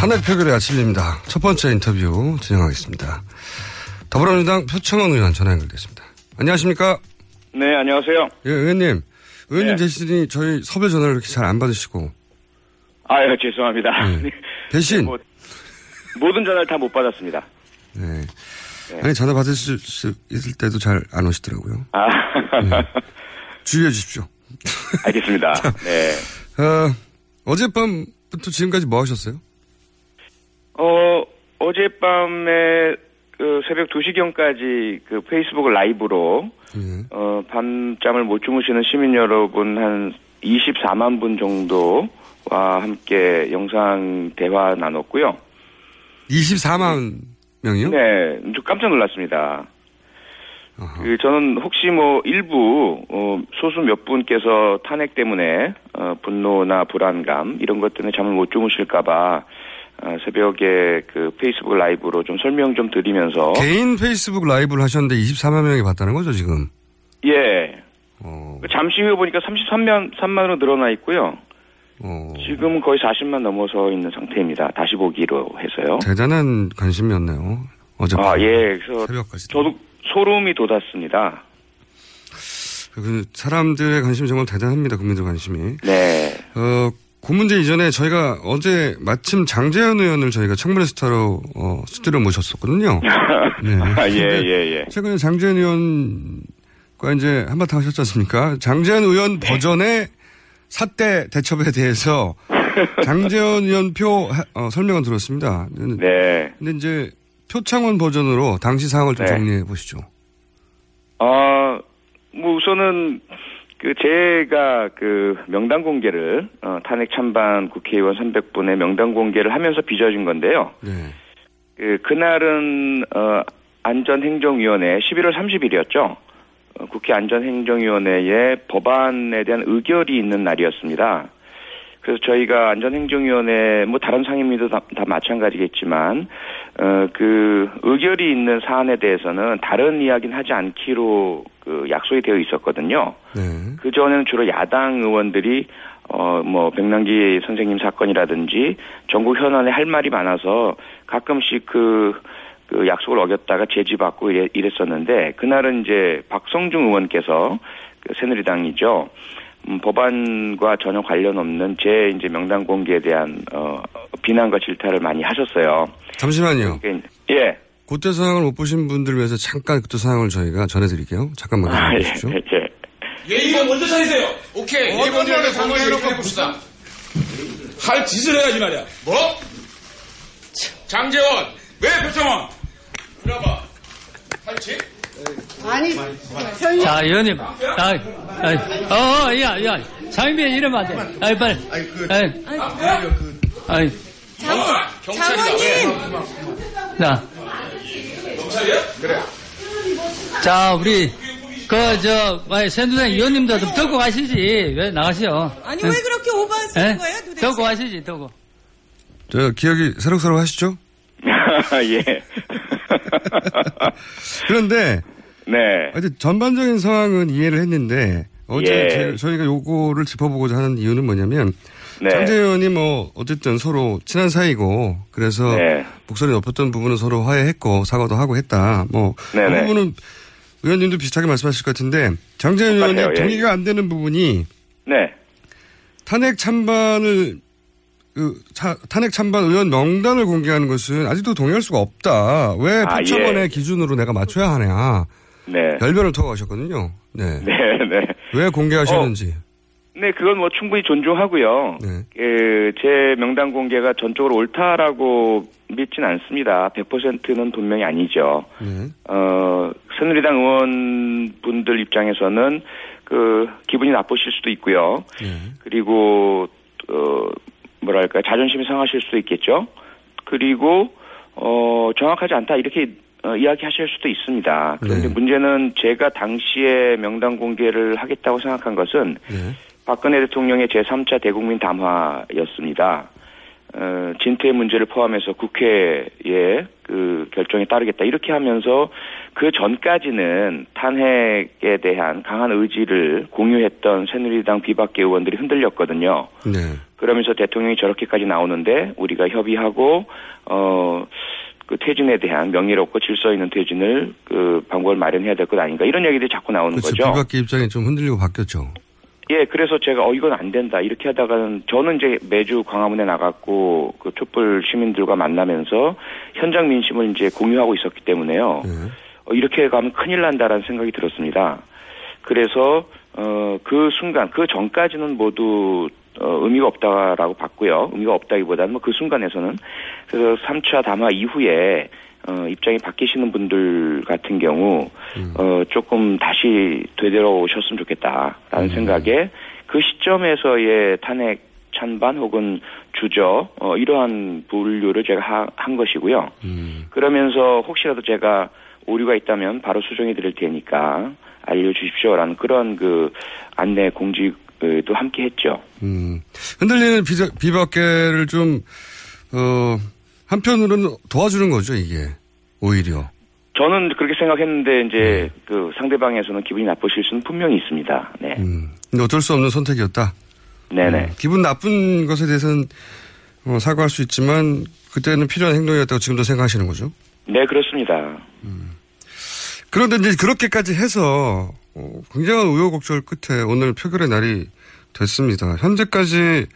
탄핵 표결의 아침입니다. 첫 번째 인터뷰 진행하겠습니다. 더불어민주당 표창원 의원 전화 연결됐습니다. 안녕하십니까? 네, 안녕하세요. 예, 의원님. 의원님 네. 대신이 저희 섭외 전화를 이렇게 잘 안 받으시고. 아유, 죄송합니다. 네. 대신. 뭐, 모든 전화를 다 못 받았습니다. 네. 아니, 전화 받으실 수 있을 때도 잘 안 오시더라고요. 아, [LAUGHS] 주의해 주십시오. 알겠습니다. [LAUGHS] 네. 어, 어젯밤부터 지금까지 뭐 하셨어요? 어, 어젯밤에 그 새벽 2시경까지 그 페이스북 라이브로 예. 어, 밤잠을 못 주무시는 시민 여러분 한 24만 분 정도와 함께 영상 대화 나눴고요. 24만 명이요? 네, 좀 깜짝 놀랐습니다. 그 저는 혹시 뭐 일부 어, 소수 몇 분께서 탄핵 때문에 어, 분노나 불안감 이런 것 때문에 잠을 못 주무실까봐 어, 새벽에 그 페이스북 라이브로 좀 설명 좀 드리면서 개인 페이스북 라이브를 하셨는데 24만 명이 봤다는 거죠, 지금? 예 어. 잠시 후에 보니까 33만 3만으로 늘어나 있고요. 어. 지금은 거의 40만 넘어서 있는 상태입니다. 다시 보기로 해서요. 대단한 관심이었네요. 어제 아 예, 그래서 새벽까지. 저도 소름이 돋았습니다. 그 사람들의 관심이 정말 대단합니다. 국민들 관심이. 네. 어, 그 문제 이전에 저희가 어제 마침 장재현 의원을 저희가 청문회 스타로 어, 스튜디오 모셨었거든요. [LAUGHS] 네. 아, 예, 예, 예. 최근에 장재현 의원과 이제 한바탕 하셨지 않습니까? 장재현 의원 네. 버전의 사태 대첩에 대해서 [LAUGHS] 장재현 의원 표 어, 설명을 들었습니다. 네. 근데 이제 표창원 버전으로 당시 상황을 좀 네. 정리해 보시죠. 아, 뭐 우선은 그 제가 그 명단 공개를 어, 탄핵 찬반 국회의원 300분의 명단 공개를 하면서 빚어진 건데요. 네. 그 그날은 어, 안전행정위원회 11월 30일이었죠. 어, 국회 안전행정위원회에 법안에 대한 의결이 있는 날이었습니다. 그래서 저희가 안전행정위원회 뭐 다른 상임위도 다, 다 마찬가지겠지만 어, 그 의결이 있는 사안에 대해서는 다른 이야기는 하지 않기로 그 약속이 되어 있었거든요. 네. 그 전에는 주로 야당 의원들이 어 뭐 백남기 선생님 사건이라든지 전국 현안에 할 말이 많아서 가끔씩 그, 그 약속을 어겼다가 제지받고 이래, 이랬었는데 그날은 이제 박성중 의원께서 그 새누리당이죠. 음, 법안과 전혀 관련 없는 제 이제 명단 공개에 대한 어 비난과 질타를 많이 하셨어요. 잠시만요. 그러니까 예. 그때 상황을 못 보신 분들 위해서 잠깐 그때 상황을 저희가 전해드릴게요. 잠깐만 아, 예, 기다려주십시오. 예. 예의가 먼저 차리세요. 오케이. 예의가 말을 먼저 공개해놓고 해봅시다. 할 짓을 해야지 말이야. 뭐? 장재원. 왜 표창원? 들어봐. 할 짓? 아니, 자, 의원님. 아, 아, 어, 어, 야, 야. 장인비 이러면 안 돼. 아이, 빨리. 아이, 그, 아이, 아이. 장모, 장모님! 자. 그래. 자, 우리, 그, 저, 아이, 새누리당 의원님도 좀 듣고 가시지. 왜 나가시오? 아니, 응? 왜 그렇게 오버하시는 에? 거예요, 도대체? 듣고 가시지, 듣고. 저 기억이 새록새록 하시죠? [LAUGHS] 예. [LAUGHS] 그런데 네. 하여튼 전반적인 상황은 이해를 했는데 어제 예. 제- 저희가 요거를 짚어보고자 하는 이유는 뭐냐면 네. 장재 의원이 뭐 어쨌든 서로 친한 사이고 그래서 네. 목소리 높였던 부분은 서로 화해했고 사과도 하고 했다. 뭐그 네네. 부분은 의원님도 비슷하게 말씀하실 것 같은데 장재 의원이. 예. 동의가 안 되는 부분이 네. 탄핵 찬반을 그 차- 탄핵 찬반 의원 명단을 공개하는 것은 아직도 동의할 수가 없다. 왜 아, 8천 원의 예. 기준으로 내가 맞춰야 하냐. 네. 열변을 토하셨거든요. 네. [LAUGHS] 네, 네. 왜 공개하셨는지. 네, 그건 뭐 충분히 존중하고요. 네. 예, 제 명단 공개가 전적으로 옳다라고 믿진 않습니다. 100%는 분명히 아니죠. 네. 어, 새누리당 의원분들 입장에서는 그 기분이 나쁘실 수도 있고요. 네. 그리고 어 뭐랄까 자존심이 상하실 수도 있겠죠. 그리고 어 정확하지 않다 이렇게 어, 이야기하실 수도 있습니다. 그런데 네. 문제는 제가 당시에 명단 공개를 하겠다고 생각한 것은 네. 박근혜 대통령의 제3차 대국민 담화였습니다. 어, 진퇴 문제를 포함해서 국회의 그 결정에 따르겠다 이렇게 하면서 그 전까지는 탄핵에 대한 강한 의지를 공유했던 새누리당 비박계 의원들이 흔들렸거든요. 네. 그러면서 대통령이 저렇게까지 나오는데 우리가 협의하고 어. 그 퇴진에 대한 명예롭고 질서 있는 퇴진을 그 방법을 마련해야 될 것 아닌가 이런 얘기들이 자꾸 나오는 그렇죠. 거죠. 비박계 입장이 좀 흔들리고 바뀌었죠. 예, 그래서 제가 어 이건 안 된다 이렇게 하다가는 저는 이제 매주 광화문에 나갔고 그 촛불 시민들과 만나면서 현장 민심을 이제 공유하고 있었기 때문에요. 어, 이렇게 가면 큰일 난다라는 생각이 들었습니다. 그래서 어 그 순간 그 전까지는 모두 어, 의미가 없다라고 봤고요. 의미가 없다기보다는 뭐 그 순간에서는 그래서 3차 담화 이후에 어, 입장이 바뀌시는 분들 같은 경우 어, 조금 다시 되돌아오셨으면 좋겠다라는 생각에 그 시점에서의 탄핵 찬반 혹은 주저 어, 이러한 분류를 제가 하- 한 것이고요. 그러면서 혹시라도 제가 오류가 있다면 바로 수정해 드릴 테니까 알려주십시오라는 그런 그 안내 공지 도 함께 했죠. 음. 흔들리는 비자, 비박계를 좀, 어, 한편으로는 도와주는 거죠, 이게. 오히려. 저는 그렇게 생각했는데 이제 그 상대방에서는 기분이 나쁘실 수는 분명히 있습니다. 네, 근데 어쩔 수 없는 선택이었다. 네네. 음, 기분 나쁜 것에 대해서는 어, 사과할 수 있지만 그때는 필요한 행동이었다고 지금도 생각하시는 거죠. 네 그렇습니다. 그런데 이제 그렇게까지 해서 어, 굉장한 우여곡절 끝에 오늘 표결의 날이 됐습니다. 현재까지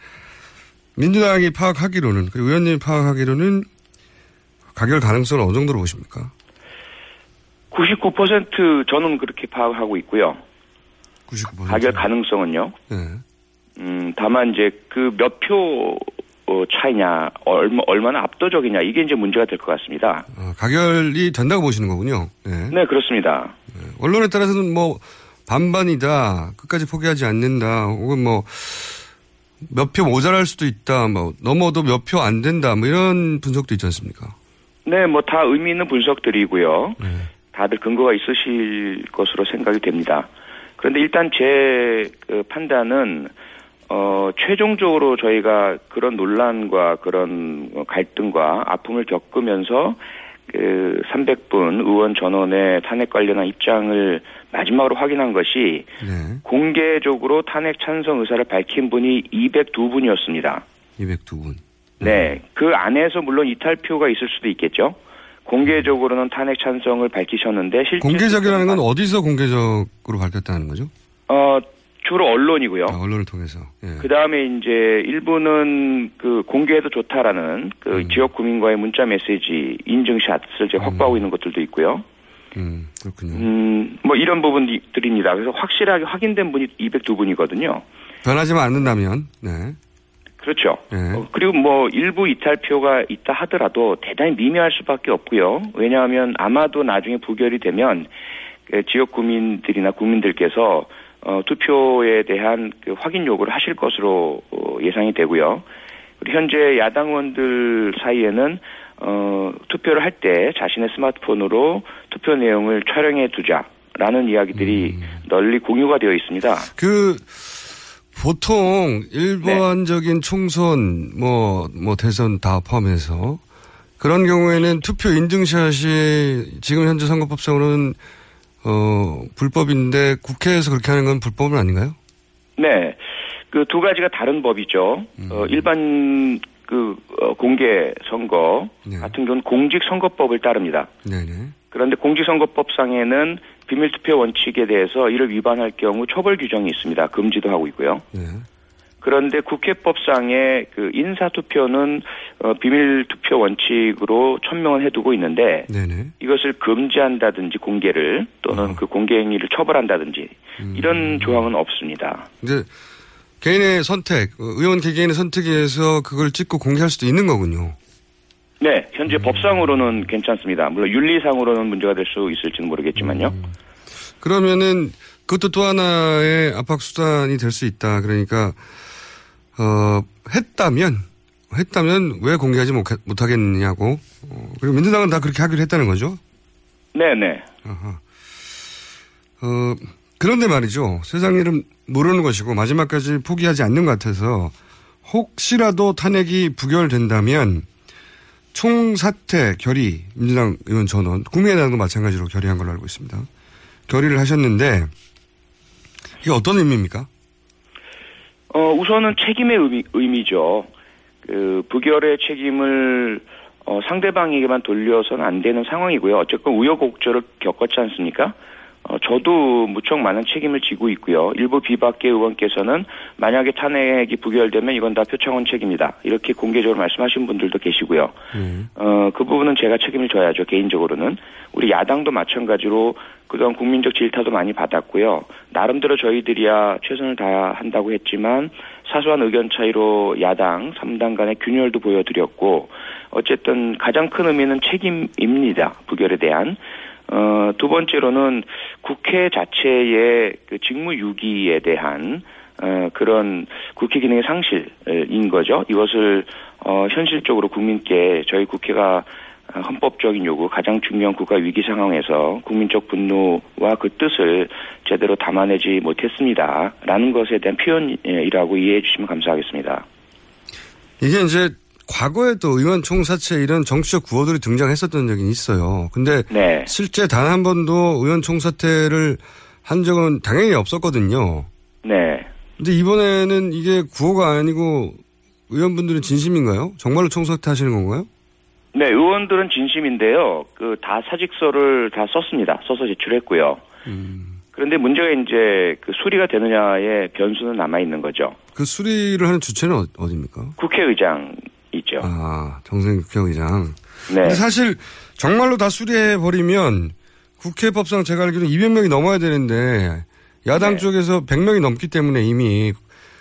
민주당이 파악하기로는 그리고 의원님이 파악하기로는 가결 가능성을 어느 정도로 보십니까? 99% 저는 그렇게 파악하고 있고요. 99%. 가결 가능성은요. 네. 음, 다만 이제 그 몇표 어, 차이냐, 얼마, 얼마나 압도적이냐, 이게 이제 문제가 될 것 같습니다. 어, 가결이 된다고 보시는 거군요. 네. 네, 그렇습니다. 언론에 따라서는 뭐 반반이다, 끝까지 포기하지 않는다, 혹은 뭐 몇 표 모자랄 수도 있다, 뭐 넘어도 몇 표 안 된다, 뭐 이런 분석도 있지 않습니까? 네, 뭐 다 의미 있는 분석들이고요. 다들 근거가 있으실 것으로 생각이 됩니다. 그런데 일단 제 그 판단은 어 최종적으로 저희가 그런 논란과 그런 어, 갈등과 아픔을 겪으면서 그 300분 의원 전원의 탄핵 관련한 입장을 마지막으로 확인한 것이 네. 공개적으로 탄핵 찬성 의사를 밝힌 분이 202분이었습니다. 202분. 네. 그 안에서 물론 이탈표가 있을 수도 있겠죠. 공개적으로는 탄핵 찬성을 밝히셨는데 실제 공개적이라는 건 어디서 공개적으로 밝혔다는 거죠? 어 주로 언론이고요. 아, 언론을 통해서. 예. 그 다음에 이제 일부는 그 공개해도 좋다라는 그 음. 지역 구민과의 문자 메시지 인증샷을 이제 확보하고 있는 것들도 있고요. 음, 그렇군요. 음, 뭐 이런 부분들입니다. 그래서 확실하게 확인된 분이 202분이거든요. 변하지만 않는다면, 네. 그렇죠. 예. 어, 그리고 뭐 일부 이탈표가 있다 하더라도 대단히 미미할 수밖에 없고요. 왜냐하면 아마도 나중에 부결이 되면 그 지역 구민들이나 국민들께서 어, 투표에 대한 그 확인 요구를 하실 것으로 어, 예상이 되고요. 그리고 현재 야당 의원들 사이에는 어, 투표를 할 때 자신의 스마트폰으로 투표 내용을 촬영해 두자라는 이야기들이 널리 공유가 되어 있습니다. 그 보통 일반적인 총선 뭐 뭐 대선 다 포함해서 그런 경우에는 투표 인증샷이 지금 현재 선거법상으로는 어 불법인데 국회에서 그렇게 하는 건 불법은 아닌가요? 네. 그 두 가지가 다른 법이죠. 어, 일반 그 어, 공개 선거 같은 경우는 공직선거법을 따릅니다. 네네. 그런데 공직선거법상에는 비밀투표 원칙에 대해서 이를 위반할 경우 처벌 규정이 있습니다. 금지도 하고 있고요. 그런데 국회법상의 그 인사투표는 어, 비밀투표 원칙으로 천명을 해두고 있는데 네네. 이것을 금지한다든지 공개를 또는 그 공개 행위를 처벌한다든지 이런 조항은 없습니다. 이제 개인의 선택, 어, 의원 개개인의 선택에 의해서 그걸 찍고 공개할 수도 있는 거군요. 네, 현재 법상으로는 괜찮습니다. 물론 윤리상으로는 문제가 될 수 있을지는 모르겠지만요. 그러면은 그것도 또 하나의 압박 수단이 될 수 있다. 그러니까 어 했다면 했다면 왜 공개하지 못, 못하겠느냐고. 어, 그리고 민주당은 다 그렇게 하기로 했다는 거죠. 네네. 어 그런데 말이죠. 세상 일은 모르는 것이고 마지막까지 포기하지 않는 것 같아서 혹시라도 탄핵이 부결된다면 총사퇴 결의 민주당 의원 전원 국민의당도 마찬가지로 결의한 걸로 알고 있습니다. 결의를 하셨는데 이게 어떤 의미입니까? 어, 우선은 책임의 의미, 의미 죠. 그, 부결의 책임을, 어, 상대방에게만 돌려서는 안 되는 상황이고요. 어쨌건 우여곡절을 겪었지 않습니까? 어, 저도 무척 많은 책임을 지고 있고요. 일부 비박계 의원께서는 만약에 탄핵이 부결되면 이건 다 표창원 책임이다. 이렇게 공개적으로 말씀하신 분들도 계시고요. 어, 그 부분은 제가 책임을 져야죠, 개인적으로는. 우리 야당도 마찬가지로 그동안 국민적 질타도 많이 받았고요. 나름대로 저희들이야 최선을 다한다고 했지만 사소한 의견 차이로 야당 3당 간의 균열도 보여드렸고 어쨌든 가장 큰 의미는 책임입니다. 부결에 대한. 어, 두 번째로는 국회 자체의 그 직무유기에 대한 어, 그런 국회 기능의 상실인 거죠. 이것을 어, 현실적으로 국민께 저희 국회가 헌법적인 요구, 가장 중요한 국가 위기 상황에서 국민적 분노와 그 뜻을 제대로 담아내지 못했습니다. 라는 것에 대한 표현이라고 이해해 주시면 감사하겠습니다. 이게 이제 과거에도 의원 총사채 이런 정치적 구호들이 등장했었던 적이 있어요. 근데 네. 실제 단 한 번도 의원 총사퇴를 한 적은 당연히 없었거든요. 네. 근데 이번에는 이게 구호가 아니고 의원분들은 진심인가요? 정말로 총사퇴 하시는 건가요? 네, 의원들은 진심인데요. 그 다 사직서를 다 썼습니다. 써서 제출했고요. 그런데 문제가 이제 그 수리가 되느냐의 변수는 남아 있는 거죠. 그 수리를 하는 주체는 어- 어디입니까? 국회의장 이죠. 아, 정세균 국회의장. 네. 근데 사실 정말로 다 수리해 버리면 국회법상 제가 알기로는 200명이 넘어야 되는데 야당 네. 쪽에서 100명이 넘기 때문에 이미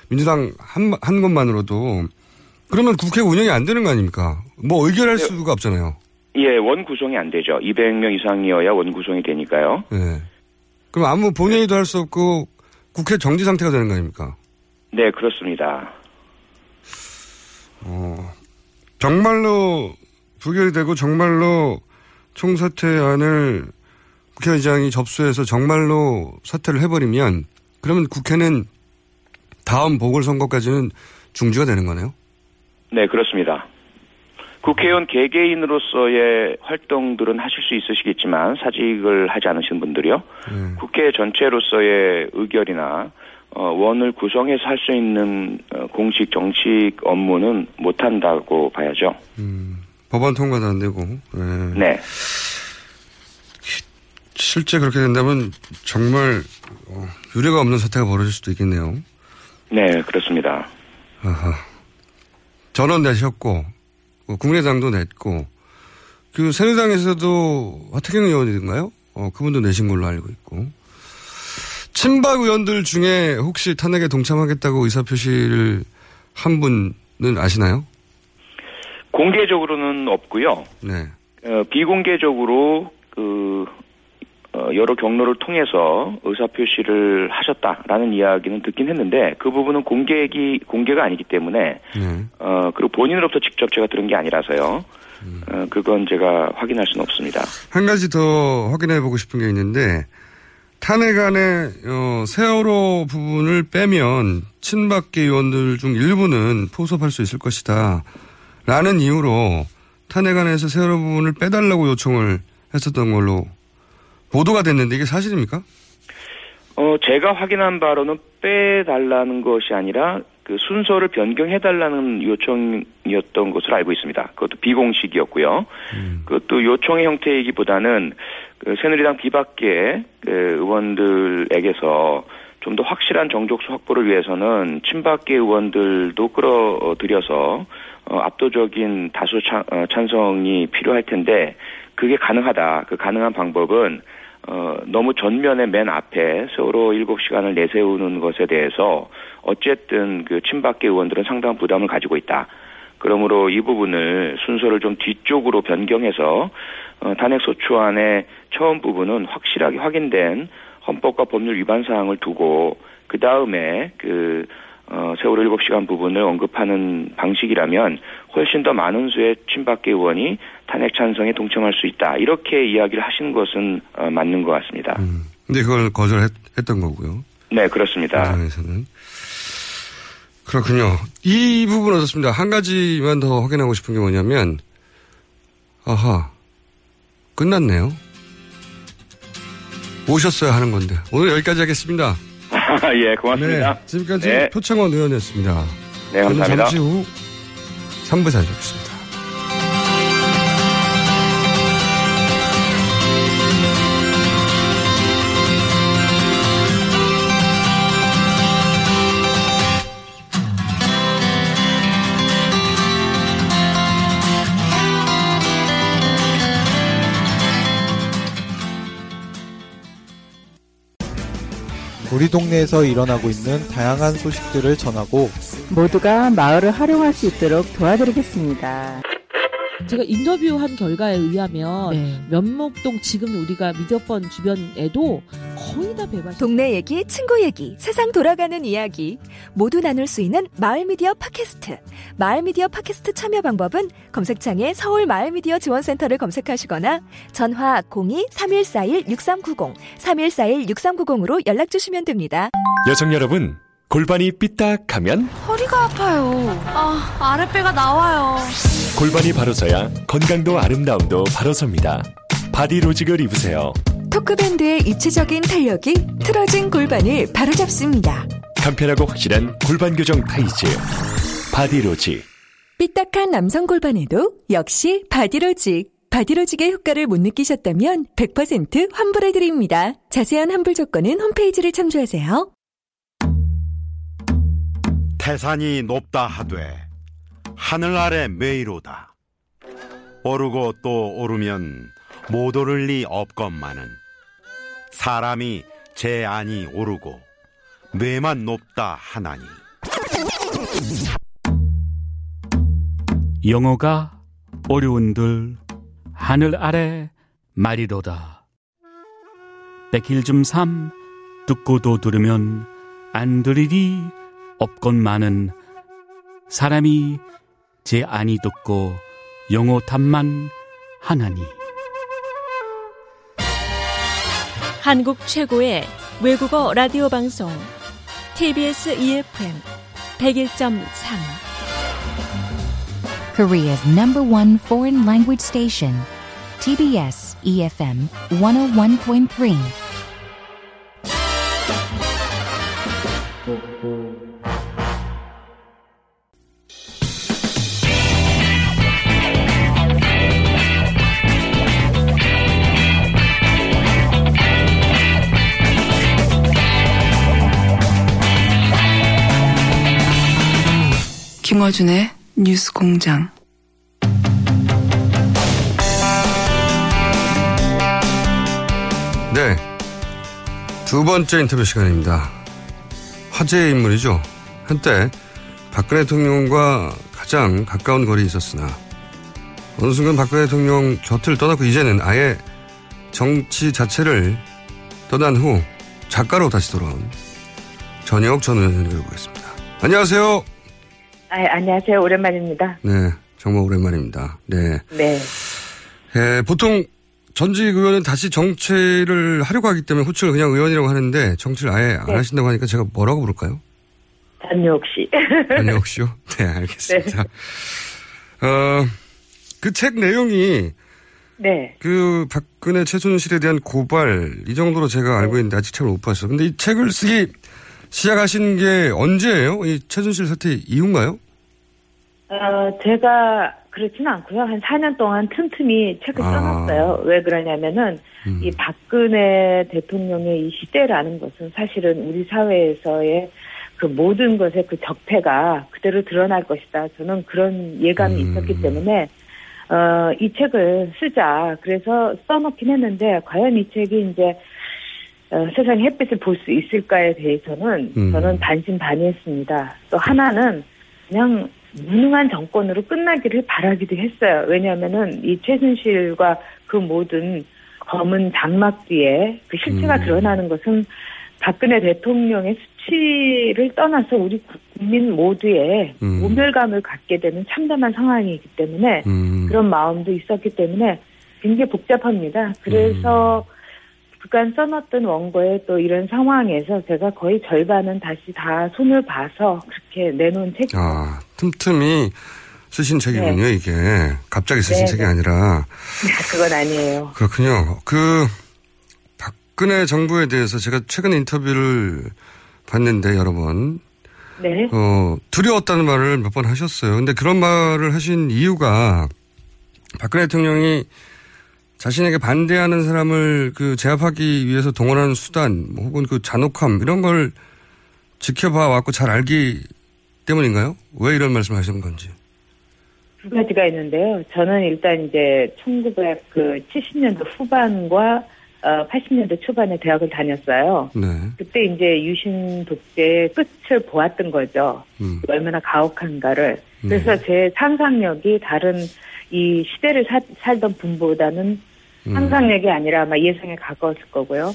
민주당 한, 한 것만으로도 그러면 국회 운영이 안 되는 거 아닙니까? 뭐 의결할 네. 수가 없잖아요. 예, 원 구성이 안 되죠. 200명 이상이어야 원 구성이 되니까요. 네. 그럼 아무 본회의도 할 수 없고 국회 정지 상태가 되는 거 아닙니까? 네, 그렇습니다. 어, 정말로 부결이 되고 정말로 총사퇴안을 국회의장이 접수해서 정말로 사퇴를 해버리면 그러면 국회는 다음 보궐선거까지는 중지가 되는 거네요. 네, 그렇습니다. 국회의원 개개인으로서의 활동들은 하실 수 있으시겠지만 사직을 하지 않으신 분들이요. 국회 전체로서의 의결이나 어, 원을 구성해서 할 수 있는 어, 공식 정식 업무는 못 한다고 봐야죠. 법안 통과도 안 되고. 네. 네. 실제 그렇게 된다면 정말 어, 유례가 없는 사태가 벌어질 수도 있겠네요. 네, 그렇습니다. 아하. 전원 내셨고 어, 국민의당도 냈고 그 새누리당에서도 하태경 의원이든가요? 어, 그분도 내신 걸로 알고 있고 친박 의원들 중에 혹시 탄핵에 동참하겠다고 의사표시를 한 분은 아시나요? 공개적으로는 없고요. 네. 어, 비공개적으로 그 어, 여러 경로를 통해서 의사 표시를 하셨다라는 이야기는 듣긴 했는데 그 부분은 공개기 공개가 아니기 때문에 네. 어 그리고 본인으로부터 직접 제가 들은 게 아니라서요. 어, 그건 제가 확인할 수는 없습니다. 한 가지 더 확인해 보고 싶은 게 있는데 탄핵안의 어, 세월호 부분을 빼면 친박계 의원들 중 일부는 포섭할 수 있을 것이다. 라는 이유로 탄핵안에서 세월호 부분을 빼달라고 요청을 했었던 걸로 보도가 됐는데 이게 사실입니까? 어, 제가 확인한 바로는 빼달라는 것이 아니라 그 순서를 변경해 달라는 요청이었던 것으로 알고 있습니다. 그것도 비공식이었고요. 그것도 요청의 형태이기보다는 그 새누리당 비박계 그 의원들에게서 좀 더 확실한 정족수 확보를 위해서는 친박계 의원들도 끌어들여서 어, 압도적인 다수 찬, 어, 찬성이 필요할 텐데 그게 가능하다. 그 가능한 방법은 어, 너무 전면에 맨 앞에 세월호 7시간을 내세우는 것에 대해서 어쨌든 그 친박계 의원들은 상당한 부담을 가지고 있다. 그러므로 이 부분을 순서를 좀 뒤쪽으로 변경해서 어, 탄핵소추안의 처음 부분은 확실하게 확인된 헌법과 법률 위반 사항을 두고 그 다음에 그 어, 세월호 7시간 부분을 언급하는 방식이라면 훨씬 더 많은 수의 친박계 의원이 탄핵 찬성에 동참할 수 있다. 이렇게 이야기를 하신 것은 어, 맞는 것 같습니다. 근데 그걸 거절했던 거고요. 네, 그렇습니다. 상에서는 그렇군요. 이 부분 어떻습니다. 한 가지만 더 확인하고 싶은 게 뭐냐면 아하 끝났네요. 오셨어야 하는 건데 오늘 여기까지 하겠습니다. [LAUGHS] 예, 고맙습니다. 네, 지금까지 네. 표창원 의원이었습니다. 네, 감사합니다. 저는 잠시 후 3부에서 뵙겠습니다. 우리 동네에서 일어나고 있는 다양한 소식들을 전하고 모두가 마을을 활용할 수 있도록 도와드리겠습니다. 제가 인터뷰한 결과에 의하면 네. 면목동 지금 우리가 미디어번 주변에도 거의 다 배관 동네 얘기, 친구 얘기, 세상 돌아가는 이야기 모두 나눌 수 있는 마을 미디어 팟캐스트. 마을 미디어 팟캐스트 참여 방법은 검색창에 서울 마을 미디어 지원센터를 검색하시거나 전화 02-3141-6390, 3141-6390으로 연락 주시면 됩니다. 여성 여러분, 골반이 삐딱하면 허리가 아파요. 아, 아랫배가 나와요. 골반이 바로서야 건강도 아름다움도 바로섭니다. 바디로직을 입으세요. 토크밴드의 입체적인 탄력이 틀어진 골반을 바로잡습니다. 간편하고 확실한 골반 교정 타이즈. 바디로직. 삐딱한 남성 골반에도 역시 바디로직. 바디로직의 효과를 못 느끼셨다면 100% 환불해드립니다. 자세한 환불 조건은 홈페이지를 참조하세요. 태산이 높다 하되 하늘 아래 메이로다. 오르고 또 오르면 못 오를 리 없건만은 사람이 제 안이 오르고 뇌만 높다 하나니 영어가 어려운들 하늘 아래 말이로다. 백일 좀삼 듣고도 들으면 안 들으리 없건만은 사람이 제 안이 듣고 영어 탐만 하나니. 한국 최고의 외국어 라디오 방송 TBS EFM 101.3 Korea's number one foreign language station, TBS EFM 101.3. 김어준의 뉴스 공장. 네. 두 번째 인터뷰 시간입니다. 화제의 인물이죠. 한때 박근혜 대통령과 가장 가까운 거리에 있었으나 어느 순간 박근혜 대통령 곁을 떠났고 이제는 아예 정치 자체를 떠난 후 작가로 다시 돌아온 전혁 전 의원을 보겠습니다. 안녕하세요. 아, 안녕하세요. 오랜만입니다. 네, 정말 오랜만입니다. 네. 네. 예, 보통 전직 의원은 다시 정치를 하려고 하기 때문에 호칭을 그냥 의원이라고 하는데 정치를 아예 안 네. 하신다고 하니까 제가 뭐라고 부를까요? 전혁 씨. 전혁 씨요? 네, 알겠습니다. 어, 그 책 내용이 네. 그 박근혜 최순실에 대한 고발 이 정도로 제가 알고 있는데 아직 책을 못 봤어요. 근데 이 책을 쓰기 시작하신 게 언제예요? 이 최순실 사태 이후인가요? 어, 제가 그렇지는 않고요. 한 4년 동안 틈틈이 책을 아. 써놨어요. 왜 그러냐면은 이 박근혜 대통령의 이 시대라는 것은 사실은 우리 사회에서의 그 모든 것의 그 적폐가 그대로 드러날 것이다. 저는 그런 예감이 있었기 때문에 어, 이 책을 쓰자. 그래서 써놓긴 했는데 과연 이 책이 이제 어, 세상에 햇빛을 볼 수 있을까에 대해서는 음. 저는 반신반의했습니다. 또 하나는 그냥 무능한 정권으로 끝나기를 바라기도 했어요. 왜냐하면은 이 최순실과 그 모든 검은 장막 뒤에 그 실체가 음. 드러나는 것은 박근혜 대통령의 수치를 떠나서 우리 국민 모두의 음. 모멸감을 갖게 되는 참담한 상황이기 때문에 음. 그런 마음도 있었기 때문에 굉장히 복잡합니다. 그래서 그간 써놨던 원고에 또 이런 상황에서 제가 거의 절반은 다시 다 손을 봐서 그렇게 내놓은 책입니다. 아, 틈틈이 쓰신 책이군요, 이게. 갑자기 쓰신 네, 책이 네. 아니라. [LAUGHS] 그건 아니에요. 그렇군요. 그, 박근혜 정부에 대해서 제가 최근에 인터뷰를 봤는데, 여러 번. 네. 어, 두려웠다는 말을 몇 번 하셨어요. 근데 그런 말을 하신 이유가 박근혜 대통령이 자신에게 반대하는 사람을 그 제압하기 위해서 동원하는 수단, 뭐 혹은 그 잔혹함, 이런 걸 지켜봐 왔고 잘 알기 때문인가요? 왜 이런 말씀을 하시는 건지. 두 가지가 있는데요. 저는 일단 이제 1970년도 후반과 어, 80년대 초반에 대학을 다녔어요. 네. 그때 이제 유신 독재의 끝을 보았던 거죠. 음. 얼마나 가혹한가를. 네. 그래서 제 상상력이 다른 이 시대를 사- 살던 분보다는 음. 상상력이 아니라 아마 예상에 가까웠을 거고요.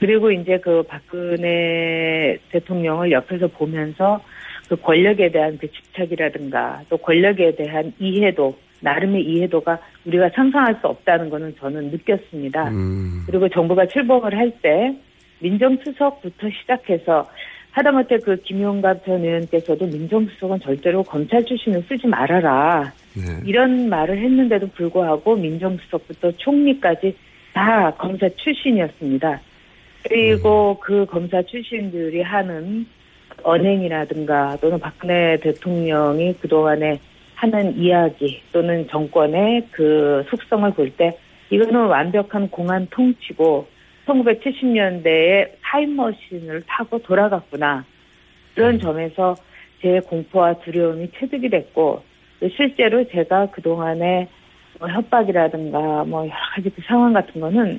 그리고 이제 그 박근혜 대통령을 옆에서 보면서 그 권력에 대한 그 집착이라든가 또 권력에 대한 이해도 나름의 이해도가 우리가 상상할 수 없다는 거는 저는 느꼈습니다. 음. 그리고 정부가 출범을 할 때 민정수석부터 시작해서 하다못해 그 김용갑 전 의원께서도 민정수석은 절대로 검찰 출신을 쓰지 말아라. 네. 이런 말을 했는데도 불구하고 민정수석부터 총리까지 다 검사 출신이었습니다. 그리고 그 검사 출신들이 하는 언행이라든가 또는 박근혜 대통령이 그동안에 하는 이야기 또는 정권의 그 속성을 볼 때 이거는 완벽한 공안 통치고 1970년대에 타임머신을 타고 돌아갔구나. 그런 점에서 제 공포와 두려움이 체득이 됐고 또 실제로 제가 그동안에 뭐 협박이라든가 뭐 여러 가지 그 상황 같은 거는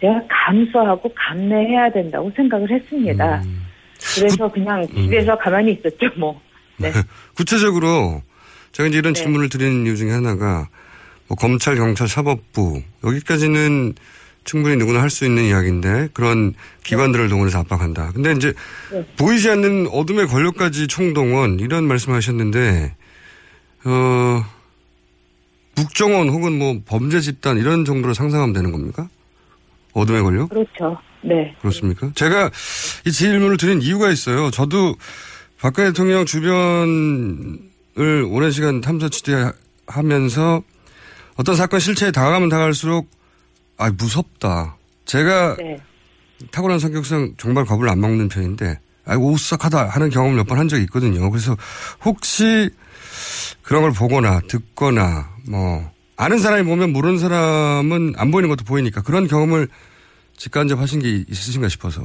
제가 감수하고 감내해야 된다고 생각을 했습니다. 그래서 그냥 집에서 가만히 있었죠, 뭐. 네. [LAUGHS] 구체적으로 제가 이제 이런 네. 질문을 드리는 이유 중에 하나가 뭐 검찰, 경찰, 사법부 여기까지는 충분히 누구나 할 수 있는 이야기인데 그런 기관들을 동원해서 압박한다. 근데 이제 네. 보이지 않는 어둠의 권력까지 총동원 이런 말씀하셨는데 어 국정원 혹은 뭐 범죄 집단 이런 정도로 상상하면 되는 겁니까? 어둠의 권력? 그렇죠. 네. 그렇습니까? 제가 이 질문을 드린 이유가 있어요. 저도 박근혜 대통령 주변을 오랜 시간 탐사 취재하면서 어떤 사건 실체에 다가가면 다가갈수록 아 무섭다. 제가 네. 타고난 성격상 정말 겁을 안 먹는 편인데 아이고 오싹하다 하는 경험을 몇 번 한 적이 있거든요. 그래서 혹시 그런 걸 보거나 듣거나 뭐 아는 사람이 보면 모르는 사람은 안 보이는 것도 보이니까 그런 경험을 직간접 하신 게 있으신가 싶어서.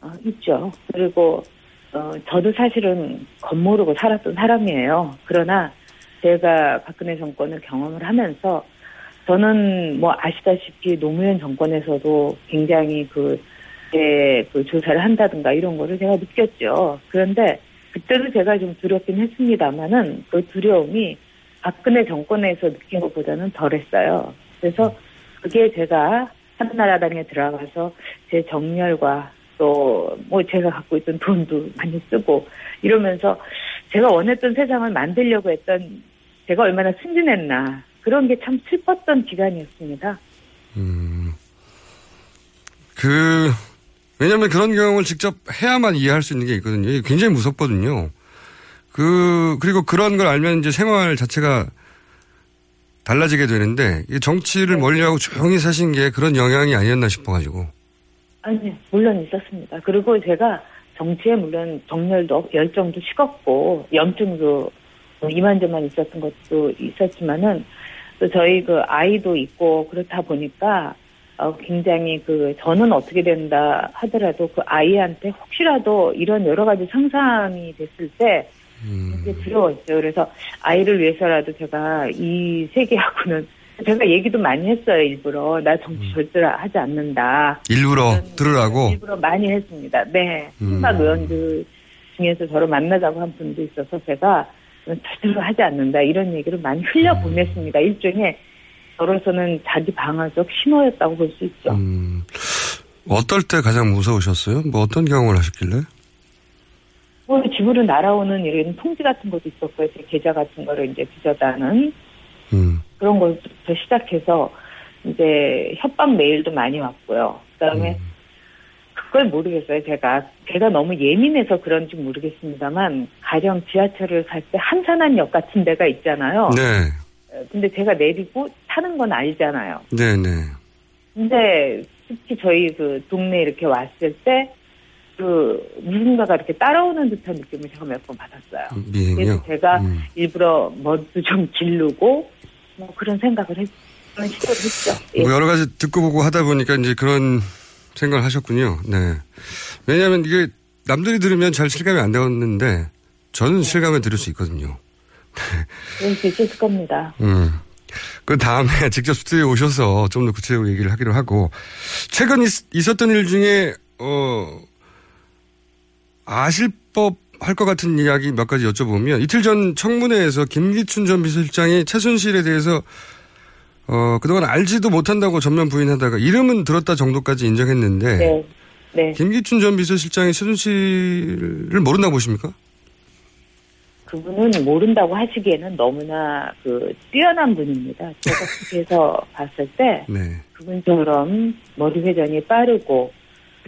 어, 있죠. 그리고 어, 저도 사실은 겉모르고 살았던 사람이에요. 그러나 제가 박근혜 정권을 경험을 하면서 저는 뭐 아시다시피 노무현 정권에서도 굉장히 그, 제, 그 조사를 한다든가 이런 거를 제가 느꼈죠. 그런데 그때도 제가 좀 두렵긴 했습니다만은 그 두려움이 박근혜 정권에서 느낀 것보다는 덜했어요. 그래서 그게 제가 한나라당에 들어가서 제 정열과 또 뭐 제가 갖고 있던 돈도 많이 쓰고 이러면서 제가 원했던 세상을 만들려고 했던 제가 얼마나 순진했나 그런 게 참 슬펐던 기간이었습니다. 그, 왜냐면 그런 경험을 직접 해야만 이해할 수 있는 게 있거든요. 굉장히 무섭거든요. 그, 그리고 그런 걸 알면 이제 생활 자체가 달라지게 되는데, 이 정치를 멀리하고 조용히 사신 게 그런 영향이 아니었나 싶어가지고. 아니, 물론 있었습니다. 그리고 제가 정치에 물론 정열도 열정도 식었고 염증도 뭐 이만저만 있었던 것도 있었지만은 또 저희 그 아이도 있고 그렇다 보니까 어 굉장히 그 저는 어떻게 된다 하더라도 그 아이한테 혹시라도 이런 여러 가지 상상이 됐을 때 되게 두려웠어요. 그래서 아이를 위해서라도 제가 이 세계하고는 제가 얘기도 많이 했어요. 일부러 나 정치 절대로 하지 않는다. 일부러 들으라고. 일부러 많이 했습니다. 네. 음. 신박 의원들 중에서 저를 만나자고 한 분도 있어서 제가 절대로 하지 않는다. 이런 얘기를 많이 흘려 보냈습니다. 일종의 저로서는 자기 방어적 신호였다고 볼 수 있죠. 음. 어떨 때 가장 무서우셨어요? 뭐 어떤 경험을 하셨길래? 뭐 집으로 날아오는 이런 통지 같은 것도 있었고요. 제 계좌 같은 거를 이제 빚어다는 음. 그런 것부터 시작해서 이제 협박 메일도 많이 왔고요. 그다음에 그걸 모르겠어요. 제가 제가 너무 예민해서 그런지 모르겠습니다만 가령 지하철을 갈 때 한산한 역 같은 데가 있잖아요. 네. 어, 근데 제가 내리고 타는 건 알잖아요. 네네. 근데 특히 저희 그 동네 이렇게 왔을 때 그 누군가가 이렇게 따라오는 듯한 느낌을 제가 몇 번 받았어요. 미행이요? 그래서 제가 일부러 머리도 좀 기르고 뭐 그런 생각을 했, 그런 시도를 했죠. 예. 뭐 여러 가지 듣고 보고 하다 보니까 이제 그런 생각을 하셨군요. 네. 왜냐하면 이게 남들이 들으면 잘 실감이 안 되었는데 저는 실감을 들을 수 있거든요. 그럴 수 있을 겁니다. 음. 그 다음에 [LAUGHS] 직접 스튜디오에 오셔서 좀 더 구체적으로 얘기를 하기로 하고 최근 있, 있었던 일 중에 어 아실 법 할 것 같은 이야기 몇 가지 여쭤보면 이틀 전 청문회에서 김기춘 전 비서실장이 최순실에 대해서 어 그동안 알지도 못한다고 전면 부인하다가 이름은 들었다 정도까지 인정했는데 네. 네. 김기춘 전 비서실장이 최순실을 모른다고 보십니까? 그분은 모른다고 하시기에는 너무나 그 뛰어난 분입니다. 제가 그래서 봤을 때 [LAUGHS] 네. 그분처럼 머리 회전이 빠르고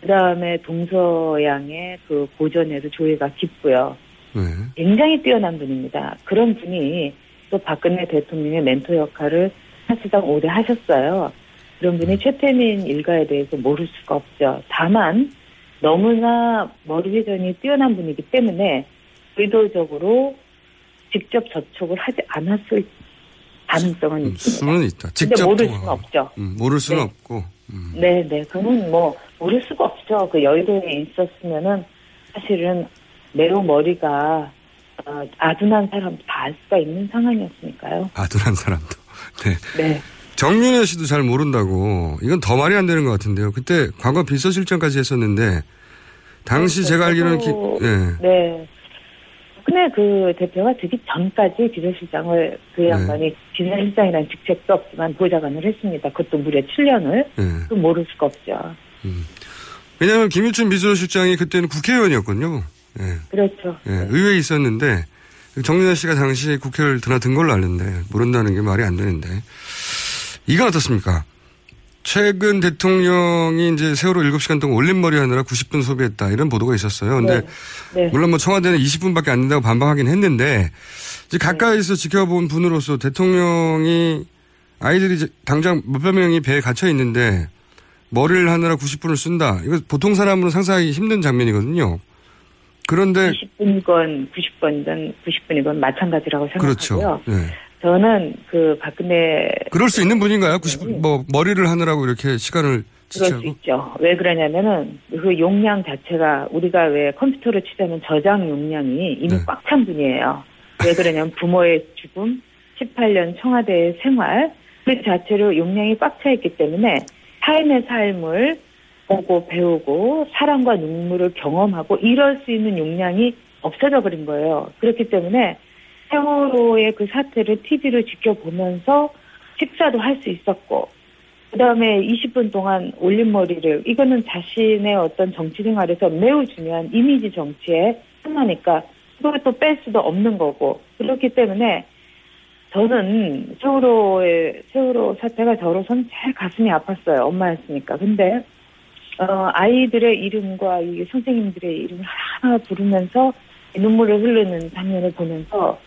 그 다음에 동서양의 그 고전에도 조예가 깊고요. 네. 굉장히 뛰어난 분입니다. 그런 분이 또 박근혜 대통령의 멘토 역할을 사실상 오래 하셨어요. 그런 분이 최태민 일가에 대해서 모를 수가 없죠. 다만 너무나 머리 회전이 뛰어난 분이기 때문에 의도적으로 직접 접촉을 하지 않았을 가능성은 있습니다. 수는 있다. 근데 직접 모를 통화. 수는 없죠. 음, 모를 수는 네. 없고. 음. 네, 네. 그건 뭐 모를 수가 없죠. 그 여의도에 있었으면은 사실은 매우 머리가 어, 아둔한 사람도 다알 수가 있는 상황이었으니까요. 아둔한 사람도. 네. 네. 정윤혜 씨도 잘 모른다고. 이건 더 말이 안 되는 것 같은데요. 그때 과거 비서실장까지 했었는데 당시 제가 알기로는 기, 예. 네. 근데 그 대표가 되기 전까지 비서실장을 그 양반이 비서실장이라는 직책도 없지만 보좌관을 했습니다. 그것도 무려 7년을. 예. 그 모를 수가 없죠. 왜냐하면 김유춘 비서실장이 그때는 국회의원이었거든요. 예. 그렇죠. 예, 의회에 있었는데 정윤아 씨가 당시에 국회를 드나든 걸로 아는데 모른다는 게 말이 안 되는데 이건 어떻습니까? 최근 대통령이 이제 세월호 7시간 동안 올림머리 하느라 90분 소비했다 이런 보도가 있었어요. 근데 네. 물론 뭐 청와대는 20분밖에 안 된다고 반박하긴 했는데 이제 가까이서 지켜본 분으로서 대통령이 아이들이 당장 몇백 명이 배에 갇혀 있는데 머리를 하느라 90분을 쓴다. 이거 보통 사람으로 상상하기 힘든 장면이거든요. 그런데 10분이건 90분이건 90분이건 마찬가지라고 그렇죠. 생각하고요. 네. 저는 그 박근혜 그럴 수 있는 분인가요? 90분 뭐 머리를 하느라고 이렇게 시간을 그럴 수 있죠. 왜 그러냐면은 그 용량 자체가 우리가 왜 컴퓨터로 치자면 저장 용량이 이미 네. 꽉찬 분이에요. 왜 그러냐면 부모의 죽음, 18년 청와대의 생활 그 자체로 용량이 꽉 차 있기 때문에 삶의 삶을 보고 배우고 사랑과 눈물을 경험하고 이럴 수 있는 용량이 없어져 버린 거예요. 그렇기 때문에 세월호의 그 사태를 TV로 지켜보면서 식사도 할 수 있었고 그 다음에 20분 동안 올린 머리를, 이거는 자신의 어떤 정치 생활에서 매우 중요한 이미지 정치에 하나니까, 그걸 또 뺄 수도 없는 거고, 그렇기 때문에 저는 세월호의, 세월호 사태가 저로선 제일 가슴이 아팠어요. 엄마였으니까. 근데, 어, 아이들의 이름과 이 선생님들의 이름을 하나 부르면서 눈물을 흐르는 장면을 보면서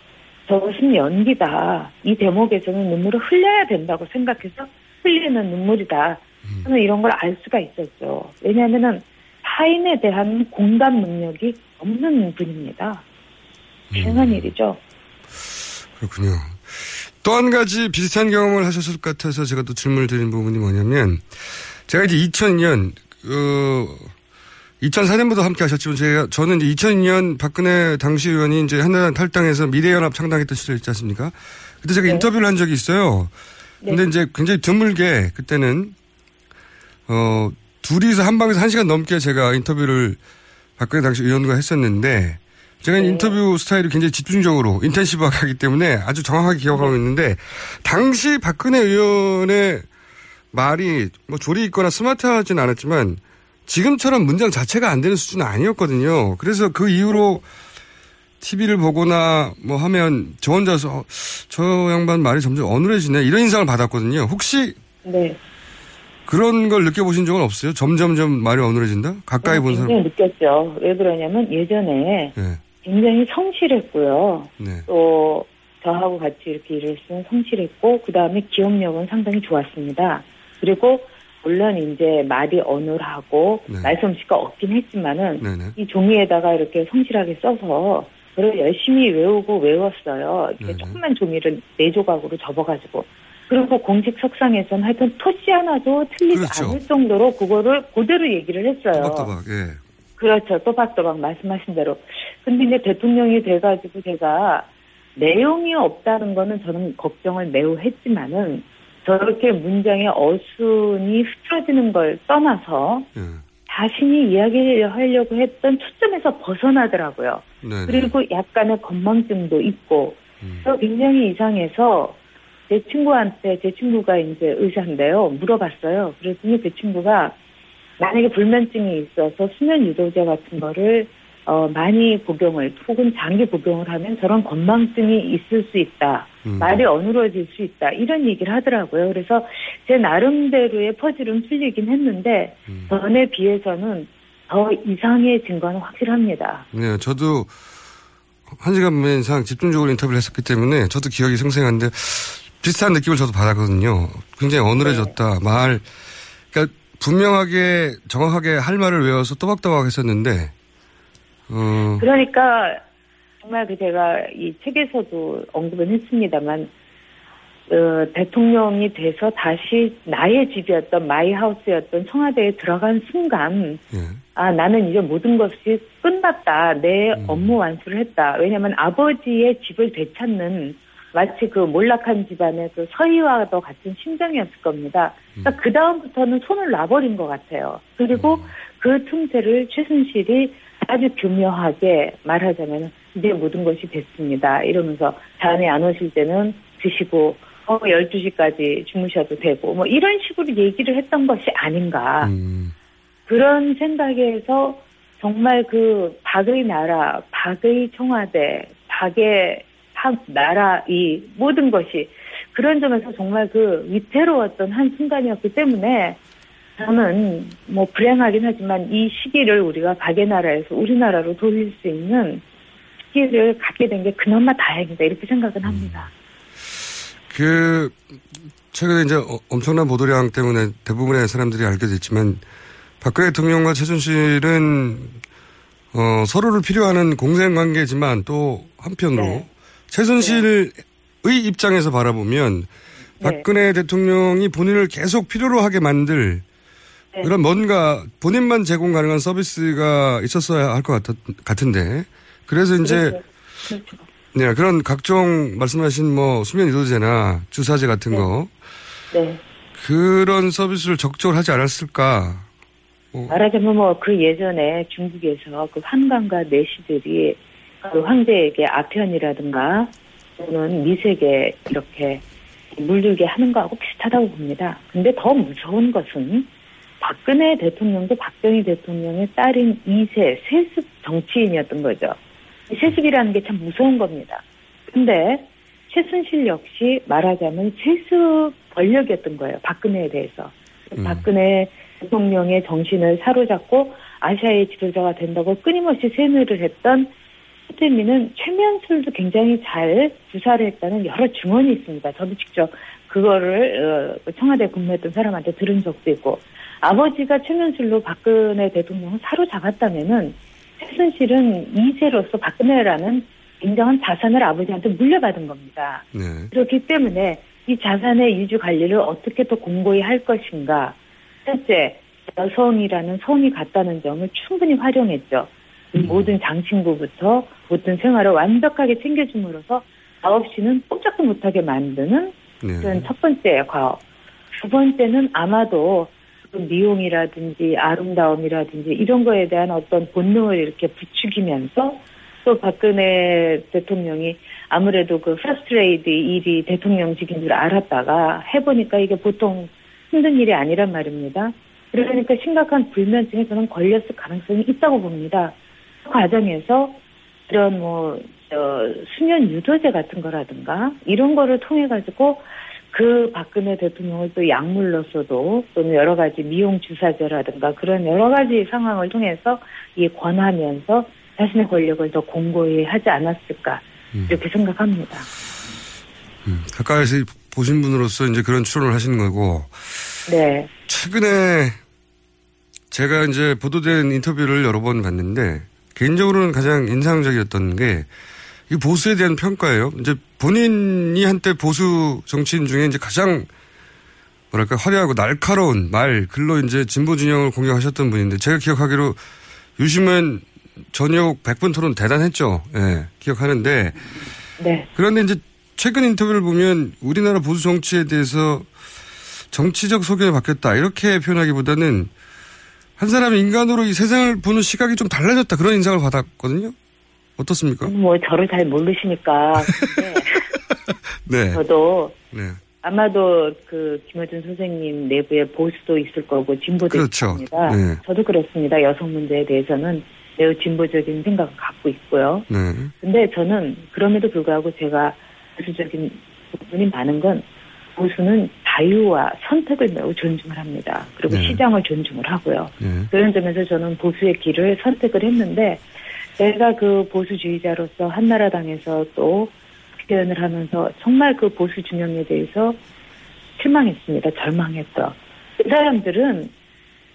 저것은 연기다. 이 대목에서는 눈물을 흘려야 된다고 생각해서 흘리는 눈물이다. 저는 이런 걸 알 수가 있었죠. 왜냐하면은 타인에 대한 공감 능력이 없는 분입니다. 이상한 일이죠. 그렇군요. 또 한 가지 비슷한 경험을 하셨을 것 같아서 제가 또 질문을 드린 부분이 뭐냐면 제가 이제 2002년 어 2004년부터 함께 하셨지만 제가 저는 이제 2002년 박근혜 당시 의원이 이제 한나라 탈당해서 미래연합 창당했던 시절 있지 않습니까? 그때 제가 인터뷰를 한 적이 있어요. 근데 이제 굉장히 드물게 그때는 어 둘이서 한 방에서 한 시간 넘게 제가 인터뷰를 박근혜 당시 의원과 했었는데 제가 인터뷰 스타일이 굉장히 집중적으로 인텐시브하게 하기 때문에 아주 정확하게 기억하고 있는데 당시 박근혜 의원의 말이 뭐 조리 있거나 스마트하진 않았지만 지금처럼 문장 자체가 안 되는 수준은 아니었거든요. 그래서 그 이후로 TV를 보거나 뭐 하면 저 혼자서 어, 저 양반 말이 점점 어눌해지네 이런 인상을 받았거든요. 혹시 네. 그런 걸 느껴보신 적은 없어요? 점점점 말이 어눌해진다? 가까이 본 사람. 굉장히 느꼈죠. 왜 그러냐면 예전에 네. 굉장히 성실했고요. 네. 또 저하고 같이 이렇게 일을 했으면 성실했고 그 다음에 기억력은 상당히 좋았습니다. 그리고 물론 이제 말이 어눌하고 말솜씨가 없긴 했지만은 네네. 이 종이에다가 이렇게 성실하게 써서 그걸 열심히 외우고 외웠어요. 이렇게 조그만 종이를 네 조각으로 접어가지고 그리고 공식 석상에서는 하여튼 토시 하나도 틀리지 그렇죠. 않을 정도로 그거를 그대로 얘기를 했어요. 또박또박, 예. 그렇죠. 또박또박 말씀하신 대로. 근데 이제 대통령이 돼가지고 제가 내용이 없다는 거는 저는 걱정을 매우 했지만은 저렇게 문장의 어순이 흐트러지는 걸 떠나서 예. 자신이 이야기하려고 했던 초점에서 벗어나더라고요. 네. 그리고 약간의 건망증도 있고, 그래서 굉장히 이상해서 제 친구한테 제 친구가 이제 의사인데요. 물어봤어요. 그랬더니 그 친구가 만약에 불면증이 있어서 수면 유도제 같은 거를 어, 많이 복용을 혹은 장기 복용을 하면 저런 건망증이 있을 수 있다. 음. 말이 어눌해질 수 있다. 이런 얘기를 하더라고요. 그래서 제 나름대로의 퍼즐은 풀리긴 했는데 전에 비해서는 더 이상해진 건 확실합니다. 네, 저도 한 시간 반 이상 집중적으로 인터뷰를 했었기 때문에 저도 기억이 생생한데 비슷한 느낌을 저도 받았거든요. 굉장히 어눌해졌다. 말, 그러니까 분명하게 정확하게 할 말을 외워서 또박또박 했었는데, 어, 그러니까 정말 그 제가 이 책에서도 언급은 했습니다만 어, 대통령이 돼서 다시 나의 집이었던 my house였던 청와대에 들어간 순간 아 나는 이제 모든 것이 끝났다. 내 업무 완수를 했다. 왜냐하면 아버지의 집을 되찾는 마치 그 몰락한 집안의 그 서희와도 같은 심정이었을 겁니다. 그러니까 그 다음부터는 손을 놔버린 것 같아요. 그리고 그 틈새를 최순실이 아주 교묘하게 말하자면 이제 모든 것이 됐습니다. 이러면서 잠이 안 오실 때는 드시고 어 12시까지 주무셔도 되고 뭐 이런 식으로 얘기를 했던 것이 아닌가. 그런 생각에서 정말 그 박의 나라, 박의 청와대, 박의 학 나라 이 모든 것이 그런 점에서 정말 그 위태로웠던 한 순간이었기 때문에 저는 뭐 불행하긴 하지만 이 시기를 우리가 박의 나라에서 우리나라로 돌릴 수 있는 시기를 갖게 된 게 그나마 다행이다 이렇게 생각은 합니다. 그, 최근에 이제 어- 엄청난 보도량 때문에 대부분의 사람들이 알게 됐지만 박근혜 대통령과 최순실은 어, 서로를 필요하는 공생 관계지만 또 한편으로 최순실의 입장에서 바라보면 박근혜 대통령이 본인을 계속 필요로 하게 만들 그런 뭔가 본인만 제공 가능한 서비스가 있었어야 할 것 같은데. 그래서 이제 네, 그런 각종 말씀하신 뭐 수면 유도제나 주사제 같은 거. 네. 그런 서비스를 적극적으로 하지 않았을까? 말하자면 뭐 그 예전에 중국에서 그 환관과 내시들이 그 황제에게 아편이라든가 또는 미색에 이렇게 물들게 하는 거하고 비슷하다고 봅니다. 근데 더 무서운 것은 박근혜 대통령도 박정희 대통령의 딸인 2세 세습 정치인이었던 거죠. 세습이라는 게 참 무서운 겁니다. 근데 최순실 역시 말하자면 세습 권력이었던 거예요. 박근혜에 대해서. 음. 박근혜 대통령의 정신을 사로잡고 아시아의 지도자가 된다고 끊임없이 세뇌를 했던 최태민은 최면술도 굉장히 잘 주사를 했다는 여러 증언이 있습니다. 저도 직접 그거를 어, 청와대 근무했던 사람한테 들은 적도 있고 아버지가 최면술로 박근혜 대통령을 사로잡았다면은 최순실은 2세로서 박근혜라는 굉장한 자산을 아버지한테 물려받은 겁니다. 네. 그렇기 때문에 이 자산의 유지 관리를 어떻게 더 공고히 할 것인가. 첫째, 여성이라는 성이 같다는 점을 충분히 활용했죠. 이 모든 장친구부터 모든 생활을 완벽하게 챙겨줌으로써 9시는 꼼짝도 못하게 만드는 네. 그런 첫 번째 과업. 두 번째는 아마도 그 미용이라든지 아름다움이라든지 이런 거에 대한 어떤 본능을 이렇게 부추기면서 또 박근혜 대통령이 아무래도 그 퍼스트레이디 일이 대통령직인 줄 알았다가 해보니까 이게 보통 힘든 일이 아니란 말입니다. 그러니까 심각한 불면증에 저는 걸렸을 가능성이 있다고 봅니다. 그 과정에서 이런 뭐, 저, 수면 유도제 같은 거라든가 이런 거를 통해 가지고 그 박근혜 대통령을 또 약물로서도 또는 여러 가지 미용 주사제라든가 그런 여러 가지 상황을 통해서 이 권하면서 자신의 권력을 더 공고히 하지 않았을까 이렇게 생각합니다. 음, 가까이서 보신 분으로서 이제 그런 추론을 하시는 거고 네. 최근에 제가 이제 보도된 인터뷰를 여러 번 봤는데 개인적으로는 가장 인상적이었던 게 이 보수에 대한 평가예요. 이제 본인이 한때 보수 정치인 중에 이제 가장 뭐랄까 화려하고 날카로운 말 글로 이제 진보 진영을 공격하셨던 분인데 제가 기억하기로 유시민 전역 100분 토론 대단했죠. 예, 기억하는데 네. 그런데 이제 최근 인터뷰를 보면 우리나라 보수 정치에 대해서 정치적 소견이 바뀌었다 이렇게 표현하기보다는 한 사람이 인간으로 이 세상을 보는 시각이 좀 달라졌다 그런 인상을 받았거든요. 어떻습니까? 뭐 저를 잘 모르시니까 [LAUGHS] 네. 저도 네. 아마도 그 김효준 선생님 내부에 보수도 있을 거고 진보도 그렇죠. 있습니다. 네. 저도 그렇습니다. 여성 문제에 대해서는 매우 진보적인 생각을 갖고 있고요. 네. 근데 저는 그럼에도 불구하고 제가 보수적인 부분이 많은 건 보수는 자유와 선택을 매우 존중을 합니다. 그리고 네. 시장을 존중을 하고요. 네. 그런 점에서 저는 보수의 길을 선택을 했는데 제가 그 보수주의자로서 한나라당에서 또 표현을 하면서 정말 그 보수 진영에 대해서 실망했습니다. 절망했죠. 그 사람들은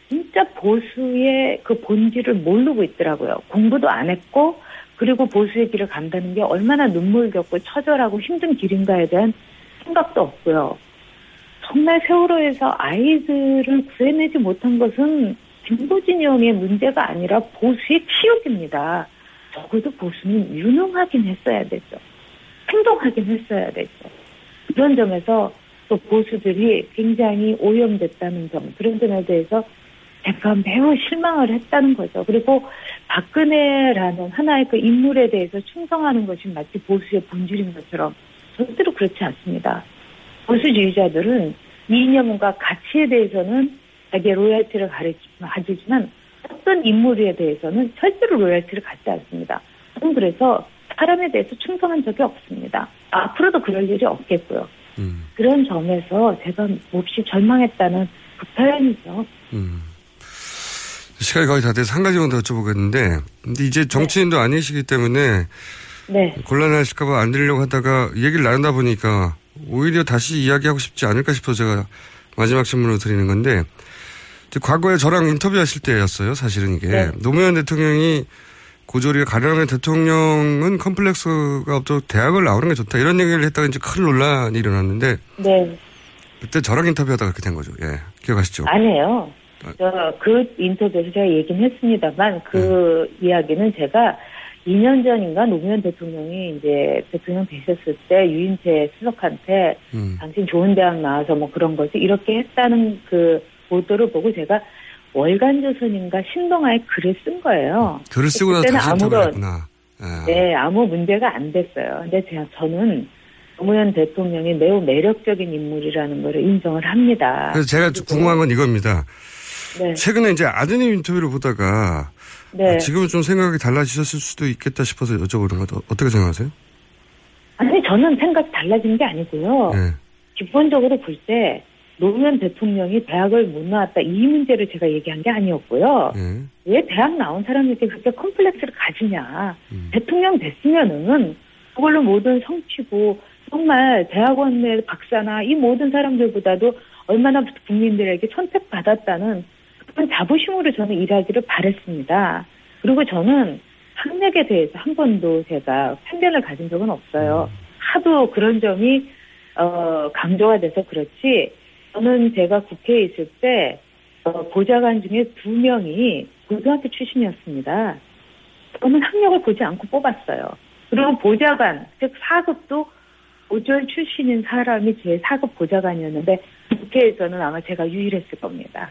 진짜 보수의 그 본질을 모르고 있더라고요. 공부도 안 했고 그리고 보수의 길을 간다는 게 얼마나 눈물겹고 처절하고 힘든 길인가에 대한 생각도 없고요. 정말 세월호에서 아이들을 구해내지 못한 것은 진보 진영의 문제가 아니라 보수의 치욕입니다. 적어도 보수는 유능하긴 했어야 되죠. 행동하긴 했어야 되죠. 그런 점에서 또 보수들이 굉장히 오염됐다는 점, 그런 점에 대해서 제가 매우 실망을 했다는 거죠. 그리고 박근혜라는 하나의 그 인물에 대해서 충성하는 것이 마치 보수의 본질인 것처럼 절대로 그렇지 않습니다. 보수주의자들은 이념과 가치에 대해서는 자기의 로열티를 가지지만 어떤 인물에 대해서는 절대로 로열티를 갖지 않습니다. 저는 그래서 사람에 대해서 충성한 적이 없습니다. 앞으로도 그럴 일이 없겠고요. 그런 점에서 제가 몹시 절망했다는 그 표현이죠. 음. 시간이 거의 다 돼서 한 가지만 더 여쭤보겠는데, 근데 이제 정치인도 아니시기 때문에 네. 곤란하실까봐 안 드리려고 하다가 얘기를 나누다 보니까 오히려 다시 이야기하고 싶지 않을까 싶어서 제가 마지막 질문으로 드리는 건데, 과거에 저랑 인터뷰하실 때였어요, 사실은 이게. 네. 노무현 대통령이 고졸이 가령의 대통령은 컴플렉스가 없도록 대학을 나오는 게 좋다. 이런 얘기를 했다가 이제 큰 논란이 일어났는데, 네. 그때 저랑 인터뷰하다가 그렇게 된 거죠. 예. 기억하시죠? 아니에요. 저그 인터뷰에서 제가 얘기는 했습니다만 그 이야기는 제가 2년 전인가 노무현 대통령이 이제 대통령 되셨을 때 유인태 수석한테 음. 당신 좋은 대학 나와서 뭐 그런 거지 이렇게 했다는 그 보도를 보고 제가 월간조선인가 신동아에 글을 쓴 거예요. 글을 쓰고 나서 다시 아무런 했구나. 예. 네, 아무 문제가 안 됐어요. 근데 제가 저는 노무현 대통령이 매우 매력적인 인물이라는 것을 인정을 합니다. 그래서 제가 좀 궁금한 건 이겁니다. 네. 최근에 이제 아드님 인터뷰를 보다가 네. 아, 지금은 좀 생각이 달라지셨을 수도 있겠다 싶어서 여쭤보는 것 어떻게 생각하세요? 아니 저는 생각 달라진 게 아니고요. 네. 기본적으로 볼 때 노무현 대통령이 대학을 못 나왔다 이 문제를 제가 얘기한 게 아니었고요. 네. 왜 대학 나온 사람에게 그렇게 컴플렉스를 가지냐. 음. 대통령 됐으면은 그걸로 모든 성취고 정말 대학원 내 박사나 이 모든 사람들보다도 얼마나 국민들에게 선택받았다는 그런 자부심으로 저는 일하기를 바랬습니다. 그리고 저는 학력에 대해서 한 번도 제가 편견을 가진 적은 없어요. 하도 그런 점이 어, 강조가 돼서 그렇지 저는 제가 국회에 있을 때 어, 보좌관 중에 두 명이 고등학교 출신이었습니다. 저는 학력을 보지 않고 뽑았어요. 그리고 보좌관, 즉 4급도 오전 출신인 사람이 제 4급 보좌관이었는데 국회에서는 아마 제가 유일했을 겁니다.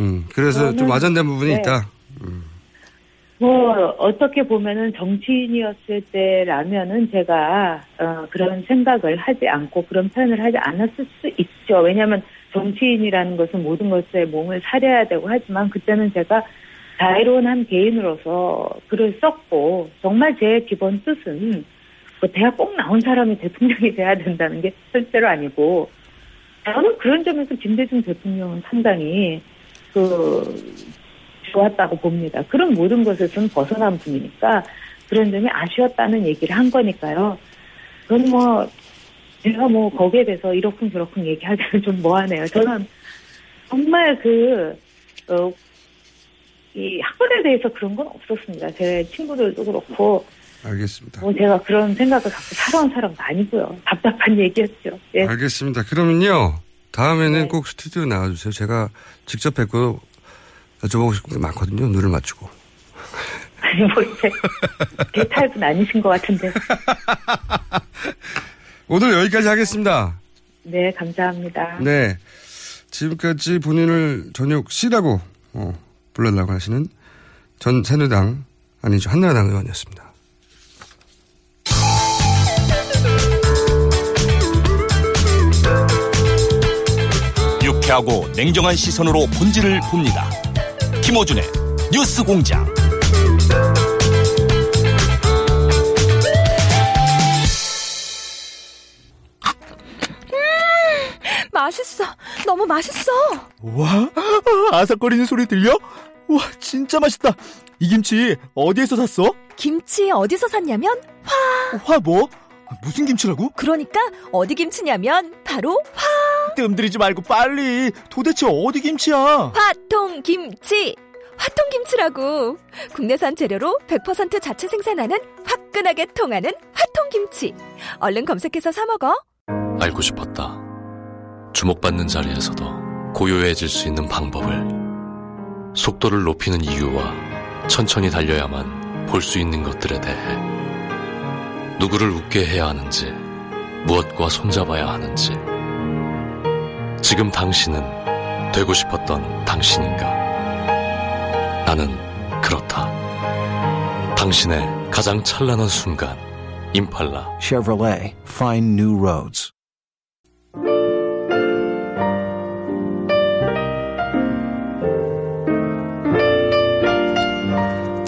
음, 그래서 좀 저는- 와전된 부분이 네. 있다. 뭐 어떻게 보면은 정치인이었을 때라면은 제가 어, 그런 생각을 하지 않고 그런 표현을 하지 않았을 수 있죠. 왜냐하면 정치인이라는 것은 모든 것에 몸을 사려야 되고 하지만 그때는 제가 자유로운 한 개인으로서 글을 썼고 정말 제 기본 뜻은 뭐 대학 꼭 나온 사람이 대통령이 돼야 된다는 게 절대로 아니고 저는 그런 점에서 김대중 대통령은 상당히 그 좋았다고 봅니다. 그런 모든 것에서는 벗어난 분이니까 그런 점이 아쉬웠다는 얘기를 한 거니까요. 그건 뭐 제가 뭐 거기에 대해서 이렇쿵 저렇쿵 얘기하기는 [LAUGHS] 좀 뭐하네요. 저는 정말 그 어, 이 학벌에 대해서 그런 건 없었습니다. 제 친구들도 그렇고 알겠습니다. 뭐 제가 그런 생각을 갖고 살아온 사람도 아니고요. 답답한 [LAUGHS] 얘기였죠. 예. 알겠습니다. 그러면요. 다음에는 네. 꼭 스튜디오 나와주세요. 제가 직접 뵙고 여쭤보고 싶은 게 많거든요. 눈을 맞추고. 아니 뭐 이제 제 타입은 아니신 것 같은데. [LAUGHS] 오늘 여기까지 하겠습니다. 네, 감사합니다. 네. 지금까지 본인을 저녁 씨라고 어, 불러달라고 하시는 전 새누당 아니죠 한나라당 의원이었습니다. 유쾌하고 냉정한 시선으로 본질을 봅니다. 김호준의 뉴스 공장. 맛있어. 너무 맛있어. 와, 아삭거리는 소리 들려? 와, 진짜 맛있다. 이 김치 어디에서 샀어? 김치 어디서 샀냐면 화. 화 뭐? 무슨 김치라고? 그러니까 어디 김치냐면 바로 화. 뜸들이지 말고 빨리. 도대체 어디 김치야? 화통 김치. 화통 김치라고. 국내산 재료로 100% 자체 생산하는 화끈하게 통하는 화통 김치. 얼른 검색해서 사 먹어. 알고 싶었다. 주목받는 자리에서도 고요해질 수 있는 방법을. 속도를 높이는 이유와 천천히 달려야만 볼 수 있는 것들에 대해. 누구를 웃게 해야 하는지, 무엇과 손잡아야 하는지. 지금 당신은 되고 싶었던 당신인가? 나는 그렇다. 당신의 가장 찬란한 순간, 임팔라. Chevrolet, find new roads.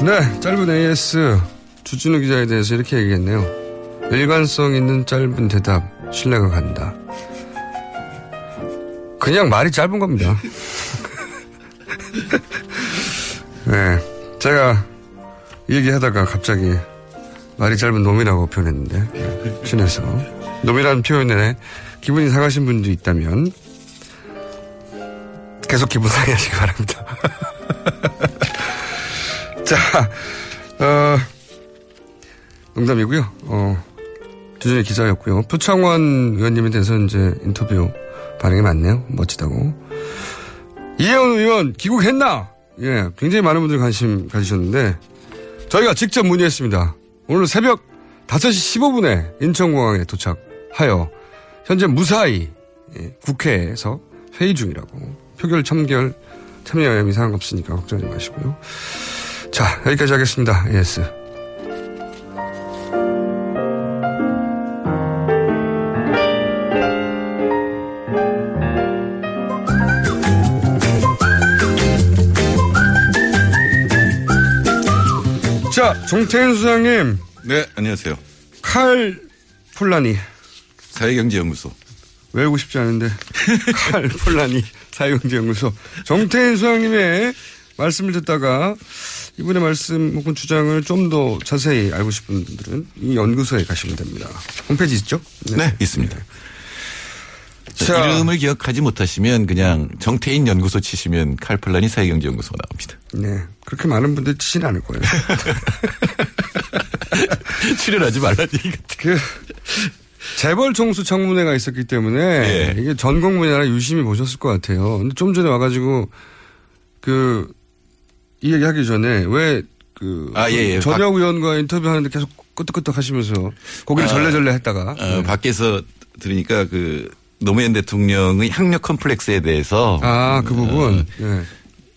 네, 짧은 AS 주진우 기자에 대해서 이렇게 얘기했네요. 일관성 있는 짧은 대답, 신뢰가 간다. 그냥 말이 짧은 겁니다. [LAUGHS] 네, 제가 이 얘기하다가 갑자기 말이 짧은 놈이라고 표현했는데 네, 친해서 놈이라는 표현에 기분이 상하신 분도 있다면 계속 기분 상해하시기 바랍니다. [LAUGHS] 자, 어, 농담이고요. 어, 주준희 기자였고요. 표창원 의원님에 대해서 이제 인터뷰 반응이 많네요. 멋지다고. 이혜원 의원 귀국했나? 예, 굉장히 많은 분들이 관심 가지셨는데 저희가 직접 문의했습니다. 오늘 새벽 5시 15분에 인천공항에 도착하여 현재 무사히 예, 국회에서 회의 중이라고 표결 참결 참여 이상한 거 없으니까 걱정하지 마시고요. 자, 여기까지 하겠습니다. AS. 자, 정태현 수장님. 네, 안녕하세요. 칼 폴라니. 사회경제연구소. 외우고 싶지 않은데. 칼 폴라니 사회경제연구소. 정태현 수장님의 말씀을 듣다가 이분의 말씀 혹은 주장을 좀 더 자세히 알고 싶은 분들은 이 연구소에 가시면 됩니다. 홈페이지 있죠? 네, 있습니다. 자, 자. 이름을 기억하지 못하시면 그냥 정태인 연구소 치시면 칼플라니 사회경제연구소가 나옵니다. 네. 그렇게 많은 분들이 치진 않을 거예요. [LAUGHS] 출연하지 말라는 얘기 그, 재벌 총수 청문회가 있었기 때문에 이게 전 국민이 하나 유심히 보셨을 것 같아요. 근데 좀 전에 와가지고 그, 이 얘기 하기 전에 왜 그, 아, 예, 예. 전역 의원과 인터뷰하는데 계속 끄떡끄떡 하시면서 고개를 아, 절레절레 했다가. 어, 밖에서 들으니까 그 노무현 대통령의 학력 컴플렉스에 대해서 아, 그 부분. 예.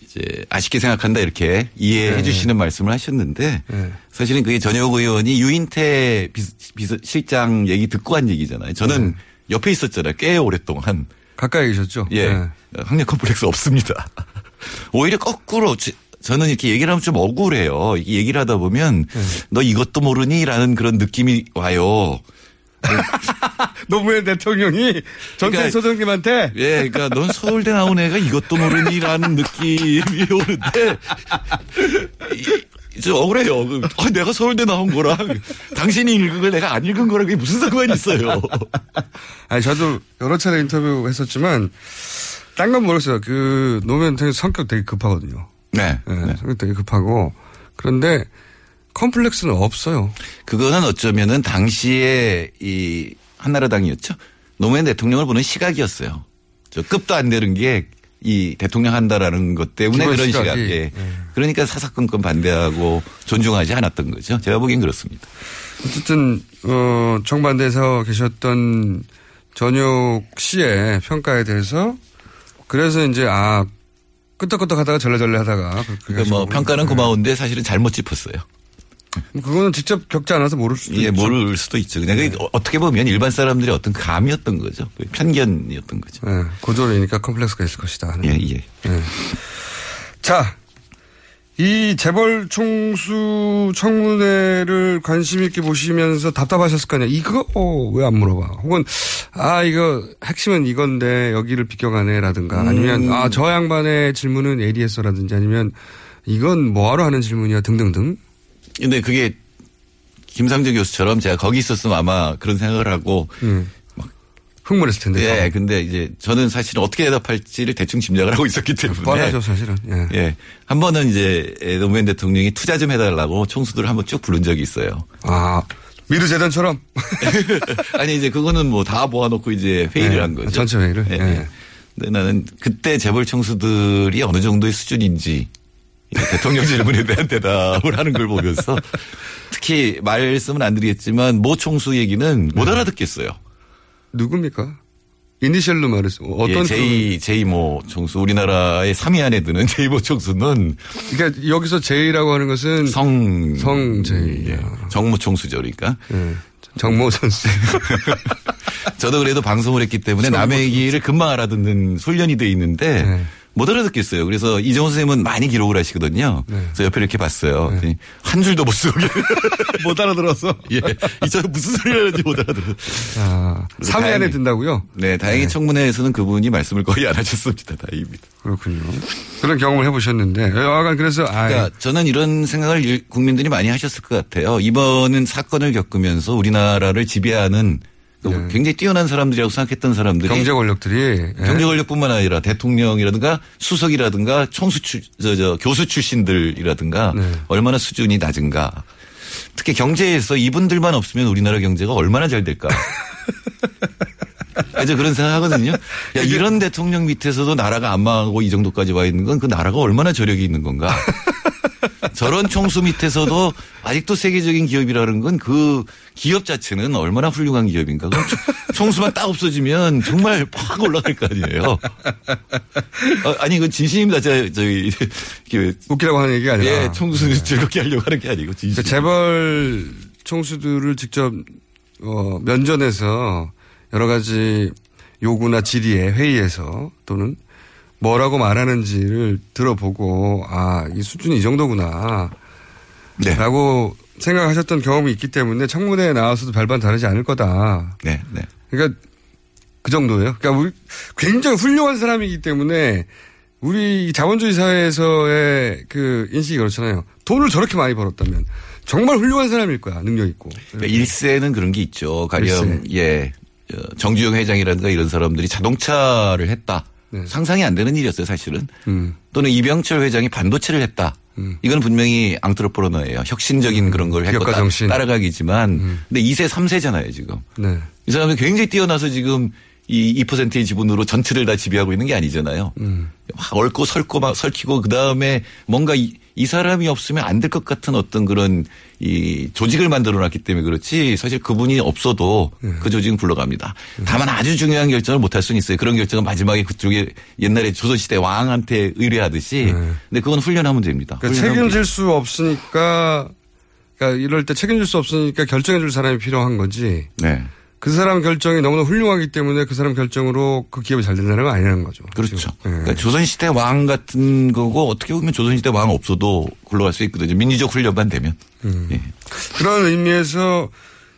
이제 아쉽게 생각한다 이렇게 이해해 네. 주시는 말씀을 하셨는데 네. 사실은 그게 전역 의원이 유인태 비서, 실장 얘기 듣고 한 얘기잖아요. 저는 옆에 있었잖아요. 꽤 오랫동안. 가까이 계셨죠? 예. 네. 학력 컴플렉스 없습니다. [LAUGHS] 오히려 거꾸로 지- 저는 이렇게 얘기를 하면 좀 억울해요. 이 얘기를 하다 보면 네. 너 이것도 모르니 라는 그런 느낌이 와요. [LAUGHS] 노무현 대통령이 전태일 그러니까- 소장님한테 예, 그러니까 넌 서울대 나온 애가 이것도 모르니라는 느낌이 오는데 이- 좀 억울해요. 그, 아, 내가 서울대 나온 거랑 당신이 읽은 걸 내가 안 읽은 거랑 그게 무슨 상관이 있어요. [LAUGHS] 아니 저도 여러 차례 인터뷰 했었지만 딴 건 모르겠어요. 그 노무현 대통령 성격 되게 급하거든요. 네. 성격 되게 급하고 그런데 컴플렉스는 없어요. 그거는 어쩌면은 당시에 이 한나라당이었죠. 노무현 대통령을 보는 시각이었어요. 저 급도 안 되는 게 이 대통령 한다라는 것 때문에 그런 시각이. 시각. 예. 그러니까 사사건건 반대하고 존중하지 않았던 거죠. 제가 보기엔 그렇습니다. 어쨌든 어 정반대에서 계셨던 전역 씨의 평가에 대해서 그래서 이제 아 끄떡끄떡 하다가 절레절레 하다가 그러니까 뭐. 평가는 네. 고마운데 사실은 잘못 짚었어요. 뭐 그거는 직접 겪지 않아서 모를 수도 예, 있죠. 모를 수도 있죠. 그냥 그게 어떻게 보면 일반 사람들의 어떤 감이었던 거죠. 편견이었던 거죠. 네, 고졸이니까 컴플렉스가 있을 것이다. 예, 예. 네. 자, 이 재벌 총수 청문회를 관심 있게 보시면서 답답하셨을 거 아니야. 이거 왜안 물어봐? 혹은 아 이거 핵심은 이건데 여기를 비껴가네라든가 아니면 음. 아저 양반의 질문은 예리했어라든지 아니면 이건 뭐하러 하는 질문이야 등등등. 근데 그게 김상조 교수처럼 제가 거기 있었으면 아마 그런 생각을 하고 음. 흥분했을 텐데. 예, 근데 이제 저는 사실 어떻게 대답할지를 대충 짐작을 하고 있었기 때문에. 뻔하죠 사실은. 예. 예. 한 번은 이제 노무현 대통령이 투자 좀 해달라고 총수들을 한번 쭉 부른 적이 있어요. 아, 미르 재단처럼? [LAUGHS] 아니, 이제 그거는 뭐 다 모아놓고 이제 회의를 예, 한 거죠. 전체 회의를? 예. 예. 예. 근데 나는 그때 재벌 총수들이 어느 정도의 수준인지 이 대통령 질문에 대한 대답을 하는 걸 보면서 특히 말씀은 안 드리겠지만 모 총수 얘기는 못 알아듣겠어요. 누굽니까? 이니셜로 말했어. 어떤 예, 제이 제이모 총수 우리나라의 3위 안에 드는 [LAUGHS] 제이모 총수는 그러니까 여기서 제이라고 하는 것은 성 성제이 예, 정무 총수죠, 그러니까. 정모 선수. [LAUGHS] 저도 그래도 방송을 했기 때문에 남의 얘기를 금방 알아듣는 훈련이 돼 있는데 네. 못 알아듣겠어요. 그래서 이정훈 선생님은 많이 기록을 하시거든요. 네. 그래서 옆에 이렇게 봤어요. 그랬더니 한 줄도 못 쓰고 [LAUGHS] 못 알아들었어. 예, 이저 무슨 소리를 하는지 못 알아들어. 아, 3위 안에 든다고요? 네, 다행히 청문회에서는 그분이 말씀을 거의 안 하셨습니다. 다행입니다. 그렇군요. 그런 경험을 해보셨는데 여하간 그래서 아, 그러니까 저는 이런 생각을 일- 국민들이 많이 하셨을 것 같아요. 이번은 사건을 겪으면서 우리나라를 지배하는 그 굉장히 뛰어난 사람들이라고 생각했던 사람들이 경제 권력들이 예. 경제 권력뿐만 아니라 대통령이라든가 수석이라든가 총수 출, 저, 저, 교수 출신들이라든가 네. 얼마나 수준이 낮은가. 특히 경제에서 이분들만 없으면 우리나라 경제가 얼마나 잘 될까. [LAUGHS] 이제 그런 생각 하거든요. 야, 이런 대통령 밑에서도 나라가 안 망하고 이 정도까지 와 있는 건 그 나라가 얼마나 저력이 있는 건가. [LAUGHS] 저런 총수 밑에서도 아직도 세계적인 기업이라는 건 그 기업 자체는 얼마나 훌륭한 기업인가. 그럼 총- 총수만 딱 없어지면 정말 확 올라갈 거 아니에요. 어, 아니, 이건 진심입니다. 저, 저기, 그 웃기라고 하는 얘기가 아니라. 예, 총수를 즐겁게 하려고 하는 게 아니고, 진심. 그 재벌 총수들을 직접 어, 면전에서 여러 가지 요구나 질의에 회의에서 또는 뭐라고 말하는지를 들어보고 아 이 수준이 이 정도구나 네. 라고 생각하셨던 경험이 있기 때문에 청문회에 나와서도 별반 다르지 않을 거다. 네, 네. 그러니까 그 정도예요. 그러니까 우리 굉장히 훌륭한 사람이기 때문에 우리 자본주의 사회에서의 그 인식이 그렇잖아요. 돈을 저렇게 많이 벌었다면 정말 훌륭한 사람일 거야. 능력 있고. 그러니까 일세는 그런 게 있죠. 가령 예 어, 정주영 회장이라든가 이런 사람들이 자동차를 했다. 네. 상상이 안 되는 일이었어요, 사실은. 음. 또는 이병철 회장이 반도체를 했다. 이건 분명히 앙트로포너예요. 혁신적인 그런 걸 했고 음. 따- 정신. 음. 따라가기지만 근데 2세, 3세잖아요, 지금. 네. 이 사람은 굉장히 뛰어나서 지금 이 2%의 지분으로 전체를 다 지배하고 있는 게 아니잖아요. 음. 막 얽고 설고 막 설키고 그 다음에 뭔가 이, 이 사람이 없으면 안 될 것 같은 어떤 그런 이 조직을 만들어 놨기 때문에 그렇지 사실 그분이 없어도 네. 그 조직은 굴러갑니다. 다만 아주 중요한 결정을 못 할 수는 있어요. 그런 결정은 마지막에 그쪽에 옛날에 조선시대 왕한테 의뢰하듯이. 근데 그건 훈련하면 됩니다. 네. 그러니까 훈련하면 책임질 수 없으니까 그러니까 이럴 때 책임질 수 없으니까 결정해 줄 사람이 필요한 거지. 네. 그 사람 결정이 너무나 훌륭하기 때문에 그 사람 결정으로 그 기업이 잘 된다는 건 아니라는 거죠. 그렇죠. 그러니까 조선시대 왕 같은 거고 어떻게 보면 조선시대 왕 없어도 굴러갈 수 있거든요. 민주적 훈련만 되면. 음. 예. 그런 의미에서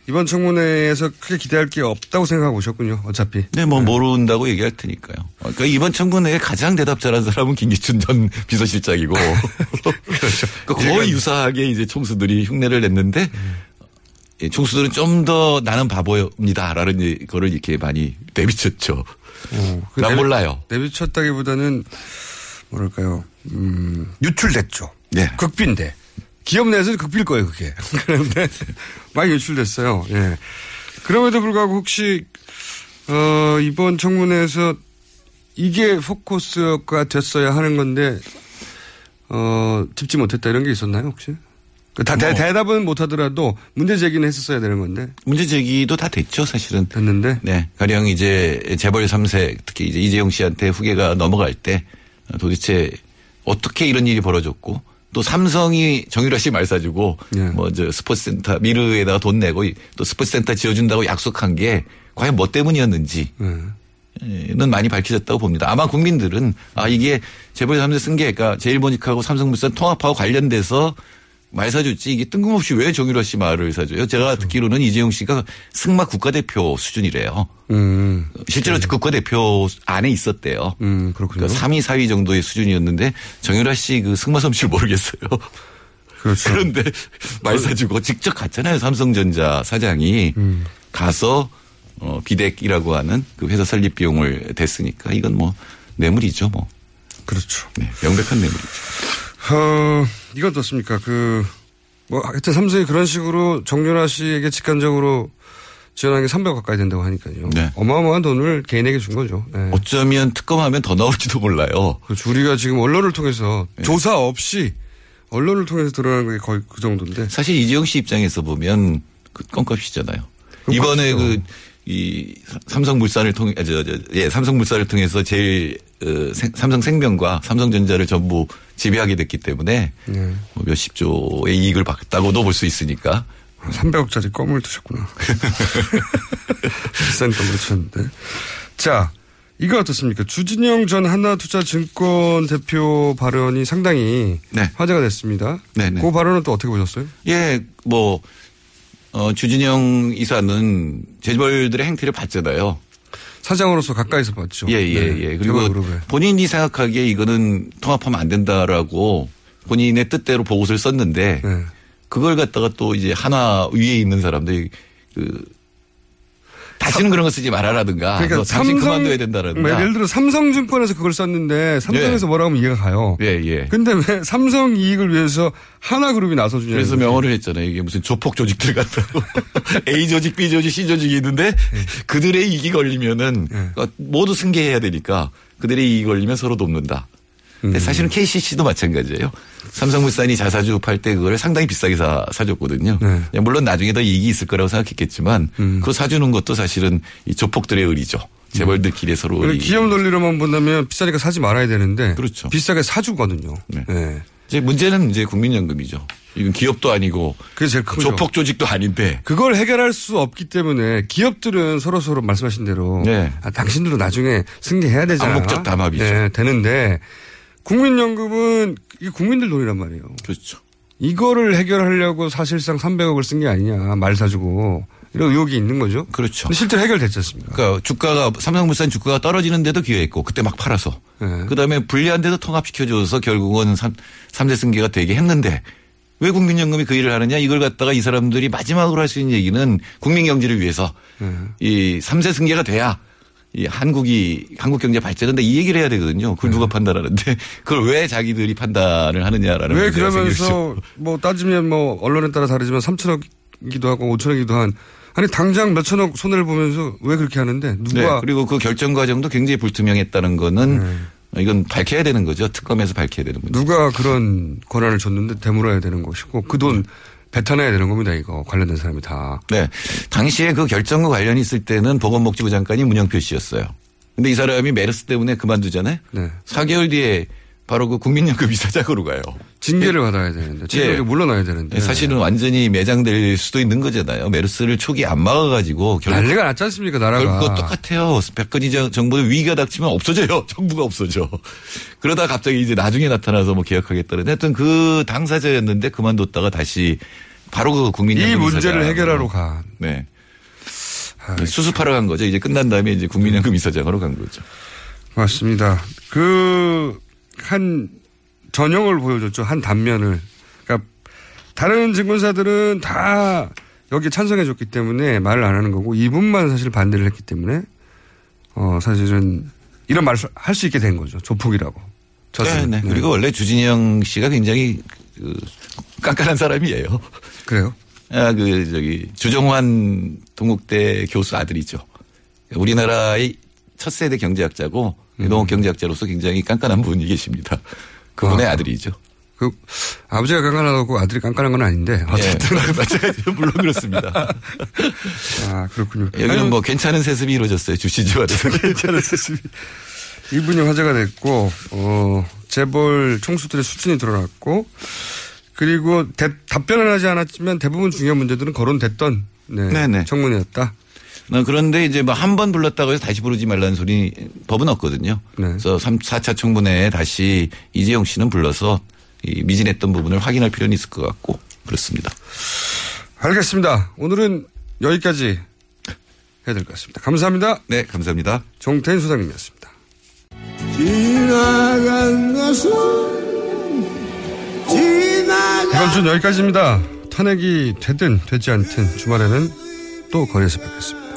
이번 청문회에서 크게 기대할 게 없다고 생각하고 오셨군요. 어차피. 네, 뭐 모른다고 얘기할 테니까요. 어, 그러니까 이번 청문회에 가장 대답 잘한 사람은 김기춘 전 [LAUGHS] 비서실장이고 [LAUGHS] 그렇죠. 그 거의 유사하게 이제 총수들이 흉내를 냈는데 예, 총수들은 좀 더 나는 바보입니다라는 이- 거를 이렇게 많이 내비쳤죠. 그난 내비- 몰라요. 내비쳤다기보다는 뭐랄까요. 음, 유출됐죠. 네. 극비인데. 기업 내에서는 극비일 거예요, 그게. [LAUGHS] 그런데 많이 유출됐어요. 예. 그럼에도 불구하고 혹시 어, 이번 청문회에서 이게 포커스가 됐어야 하는 건데 어, 짚지 못했다 이런 게 있었나요, 혹시? 그 다, 대, 뭐. 대 답은 못하더라도 문제 제기는 했었어야 되는 건데. 문제 제기도 다 됐죠, 사실은. 됐는데. 네. 가령 이제 재벌 3세 특히 이제 이재용 씨한테 후계가 넘어갈 때 도대체 어떻게 이런 일이 벌어졌고 또 삼성이 정유라 씨 말 사주고 뭐저 스포츠센터 미르에다가 돈 내고 또 스포츠센터 지어준다고 약속한 게 과연 뭐 때문이었는지 는 많이 밝혀졌다고 봅니다. 아마 국민들은 아 이게 재벌 3세 쓴게 그러니까 제일모직하고 삼성물산 통합하고 관련돼서 말 사줬지 이게 뜬금없이 왜 정유라 씨 말을 사줘요? 제가 듣기로는 이재용 씨가 승마 국가대표 수준이래요. 음. 실제로 국가대표 안에 있었대요. 음, 그렇군요. 그러니까 3위, 4위 정도의 수준이었는데 정유라 씨 그 승마 솜씨를 모르겠어요. 그렇죠. [LAUGHS] 그런데 말 사주고 직접 갔잖아요. 삼성전자 사장이 음. 가서 어, 비덱이라고 하는 그 회사 설립 비용을 댔으니까 이건 뭐 뇌물이죠, 뭐. 그렇죠. 네, 명백한 뇌물이죠. 어, 이건 어떻습니까? 그, 뭐, 하여튼 삼성이 그런 식으로 정윤아 씨에게 직간접으로 지원한 게 300억 가까이 된다고 하니까요. 네. 어마어마한 돈을 개인에게 준 거죠. 네. 어쩌면 특검하면 더 나올지도 몰라요. 그렇죠. 우리가 지금 언론을 통해서 네. 조사 없이 언론을 통해서 드러난 게 거의 그 정도인데. 사실 이재용 씨 입장에서 보면 그 껌값이잖아요. 이번에 그, 이 삼성물산을 통해, 아, 저, 저, 예, 삼성물산을 통해서 제일, 어, 생- 삼성생명과 삼성전자를 전부 지배하게 됐기 때문에 네. 뭐 몇십 조의 이익을 봤다고도 볼 수 있으니까. 300억짜리 껌을 드셨구나. [LAUGHS] 비싼 껌을 드셨는데. 자, 이거 어떻습니까? 주진영 전 하나투자증권 대표 발언이 상당히 화제가 됐습니다. 네네. 그 발언은 또 어떻게 보셨어요? 예, 뭐, 어, 주진영 이사는 재벌들의 행태를 봤잖아요. 사장으로서 가까이서 봤죠. 예, 예, 네. 예. 그리고. 본인이 생각하기에 이거는 통합하면 안 된다라고 본인의 뜻대로 보고서를 썼는데 네. 그걸 갖다가 또 이제 하나 위에 있는 사람들이 그 다시는 그런 거 쓰지 말아라든가 그러니까 삼성- 그만둬야 뭐 된다라든가 예를 들어 삼성증권에서 그걸 썼는데 삼성에서 뭐라고 하면 이해가 가요. 예, 예. 근데 왜 삼성 이익을 위해서 하나그룹이 나서주냐. 그래서 명언을 했잖아요. 이게 무슨 조폭 조직들 같다고. [LAUGHS] A 조직, B 조직, C 조직이 있는데 그들의 이익이 걸리면은 그러니까 모두 승계해야 되니까 그들의 이익이 걸리면 서로 돕는다. 근데 사실은 KCC도 마찬가지예요. 삼성물산이 자사주 팔때 그걸 상당히 비싸게 사, 사줬거든요. 물론 나중에 더 이익이 있을 거라고 생각했겠지만 그거 사주는 것도 사실은 이 조폭들의 의리죠. 재벌들끼리 서로 그리고 의리. 기업 논리로만 본다면 비싸니까 사지 말아야 되는데. 그렇죠. 비싸게 사주거든요. 네. 네. 이제 문제는 이제 국민연금이죠. 이건 기업도 아니고. 조폭 조직도 아닌데 그걸 해결할 수 없기 때문에 기업들은 서로 서로 말씀하신 대로 네. 아, 당신들도 나중에 승계해야 되잖아. 암묵적 담합이죠. 네, 되는데 국민연금은 이게 국민들 돈이란 말이에요. 그렇죠. 이거를 해결하려고 사실상 300억을 쓴 게 아니냐 말 사주고 이런 의혹이 있는 거죠. 그렇죠. 실제로 해결됐지 않습니까? 그러니까 주가가 삼성물산 주가가 떨어지는데도 기여했고 그때 막 팔아서 네. 그다음에 불리한데도 통합시켜줘서 결국은 삼, 삼대 승계가 되게 했는데 왜 국민연금이 그 일을 하느냐 이걸 갖다가 이 사람들이 마지막으로 할 수 있는 얘기는 국민 경제를 위해서 네. 이 삼세 승계가 돼야 이 한국이 한국 경제 발전한다 이 얘기를 해야 되거든요. 그걸 누가 판단하는데 [LAUGHS] 그걸 왜 자기들이 판단을 하느냐라는 왜. 그러면서 뭐 따지면 뭐 언론에 따라 다르지만 3천억이기도 하고 5천억이기도 한 아니 당장 몇천억 손해를 보면서 왜 그렇게 하는데 누가 네, 그리고 그 결정 과정도 굉장히 불투명했다는 거는 이건 밝혀야 되는 거죠. 특검에서 밝혀야 되는 문제. 누가 그런 권한을 줬는데 되물어야 되는 것이고 그돈 배타내야 되는 겁니다. 이거 관련된 사람이 다. 네. 당시에 그 결정과 관련이 있을 때는 보건복지부 장관이 문영표 씨였어요. 근데 이 사람이 메르스 때문에 그만두잖아요. 네. 4개월 뒤에 바로 그 국민연금 이사장으로 가요. 징계를 받아야 되는데 책임이 물러나야 되는데 네, 사실은 완전히 매장될 수도 있는 거잖아요. 메르스를 초기 안 막아가지고 결국 난리가 났지 않습니까 나라가. 결국 똑같아요. 백건희 정- 정부도 위기가 닥치면 없어져요. [LAUGHS] 정부가 없어져. 그러다 갑자기 이제 나중에 나타나서 뭐 개혁하겠다는 하여튼 그 당사자였는데 그만뒀다가 다시 바로 그 국민연금 이 문제를. 해결하러 간. 네. 아, 수습하러 간 거죠. 이제 끝난 다음에 이제 국민연금 이사장으로 간 거죠. 맞습니다. 그, 한 전형을 보여줬죠. 한 단면을. 그러니까 다른 증권사들은 다 여기 찬성해줬기 때문에 말을 안 하는 거고 이분만 사실 반대를 했기 때문에 어, 사실은 이런 말을 할 수 있게 된 거죠. 조폭이라고. 네. 네. 네. 그리고 원래 주진영 씨가 굉장히 그 깐깐한 사람이에요. 그래요? 아, 그, 저기, 주정환 동국대 교수 아들이죠. 우리나라의 첫 세대 경제학자고, 음. 농업 경제학자로서 굉장히 깐깐한 분이 계십니다. 그분의 아. 아. 들이죠 그 아버지가 깐깐하고 아들이 깐깐한 건 아닌데 어쨌든 예. [LAUGHS] 물론 그렇습니다. 아 그렇군요. 여기는 뭐 괜찮은 세습이 이루어졌어요. 주시지와 [LAUGHS] 괜찮은 세습이. 이분이 화제가 됐고 어 재벌 총수들의 수준이 드러났고 그리고 대- 답변을 하지 않았지만 대부분 중요한 문제들은 거론됐던 네. 청문회였다. 어, 그런데 이제 뭐 한 번 불렀다고 해서 다시 부르지 말라는 소리 법은 없거든요. 네. 그래서 3, 4차 청문회에 다시 이재용 씨는 불러서 이 미진했던 부분을 확인할 필요는 있을 것 같고 그렇습니다. 알겠습니다. 오늘은 여기까지 해야 될 것 같습니다. 감사합니다. 네, 감사합니다. 정태인 소장님이었습니다. 이번 주는 여기까지입니다. 탄핵이 되든 되지 않든 주말에는 또 거리에서 뵙겠습니다.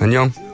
안녕.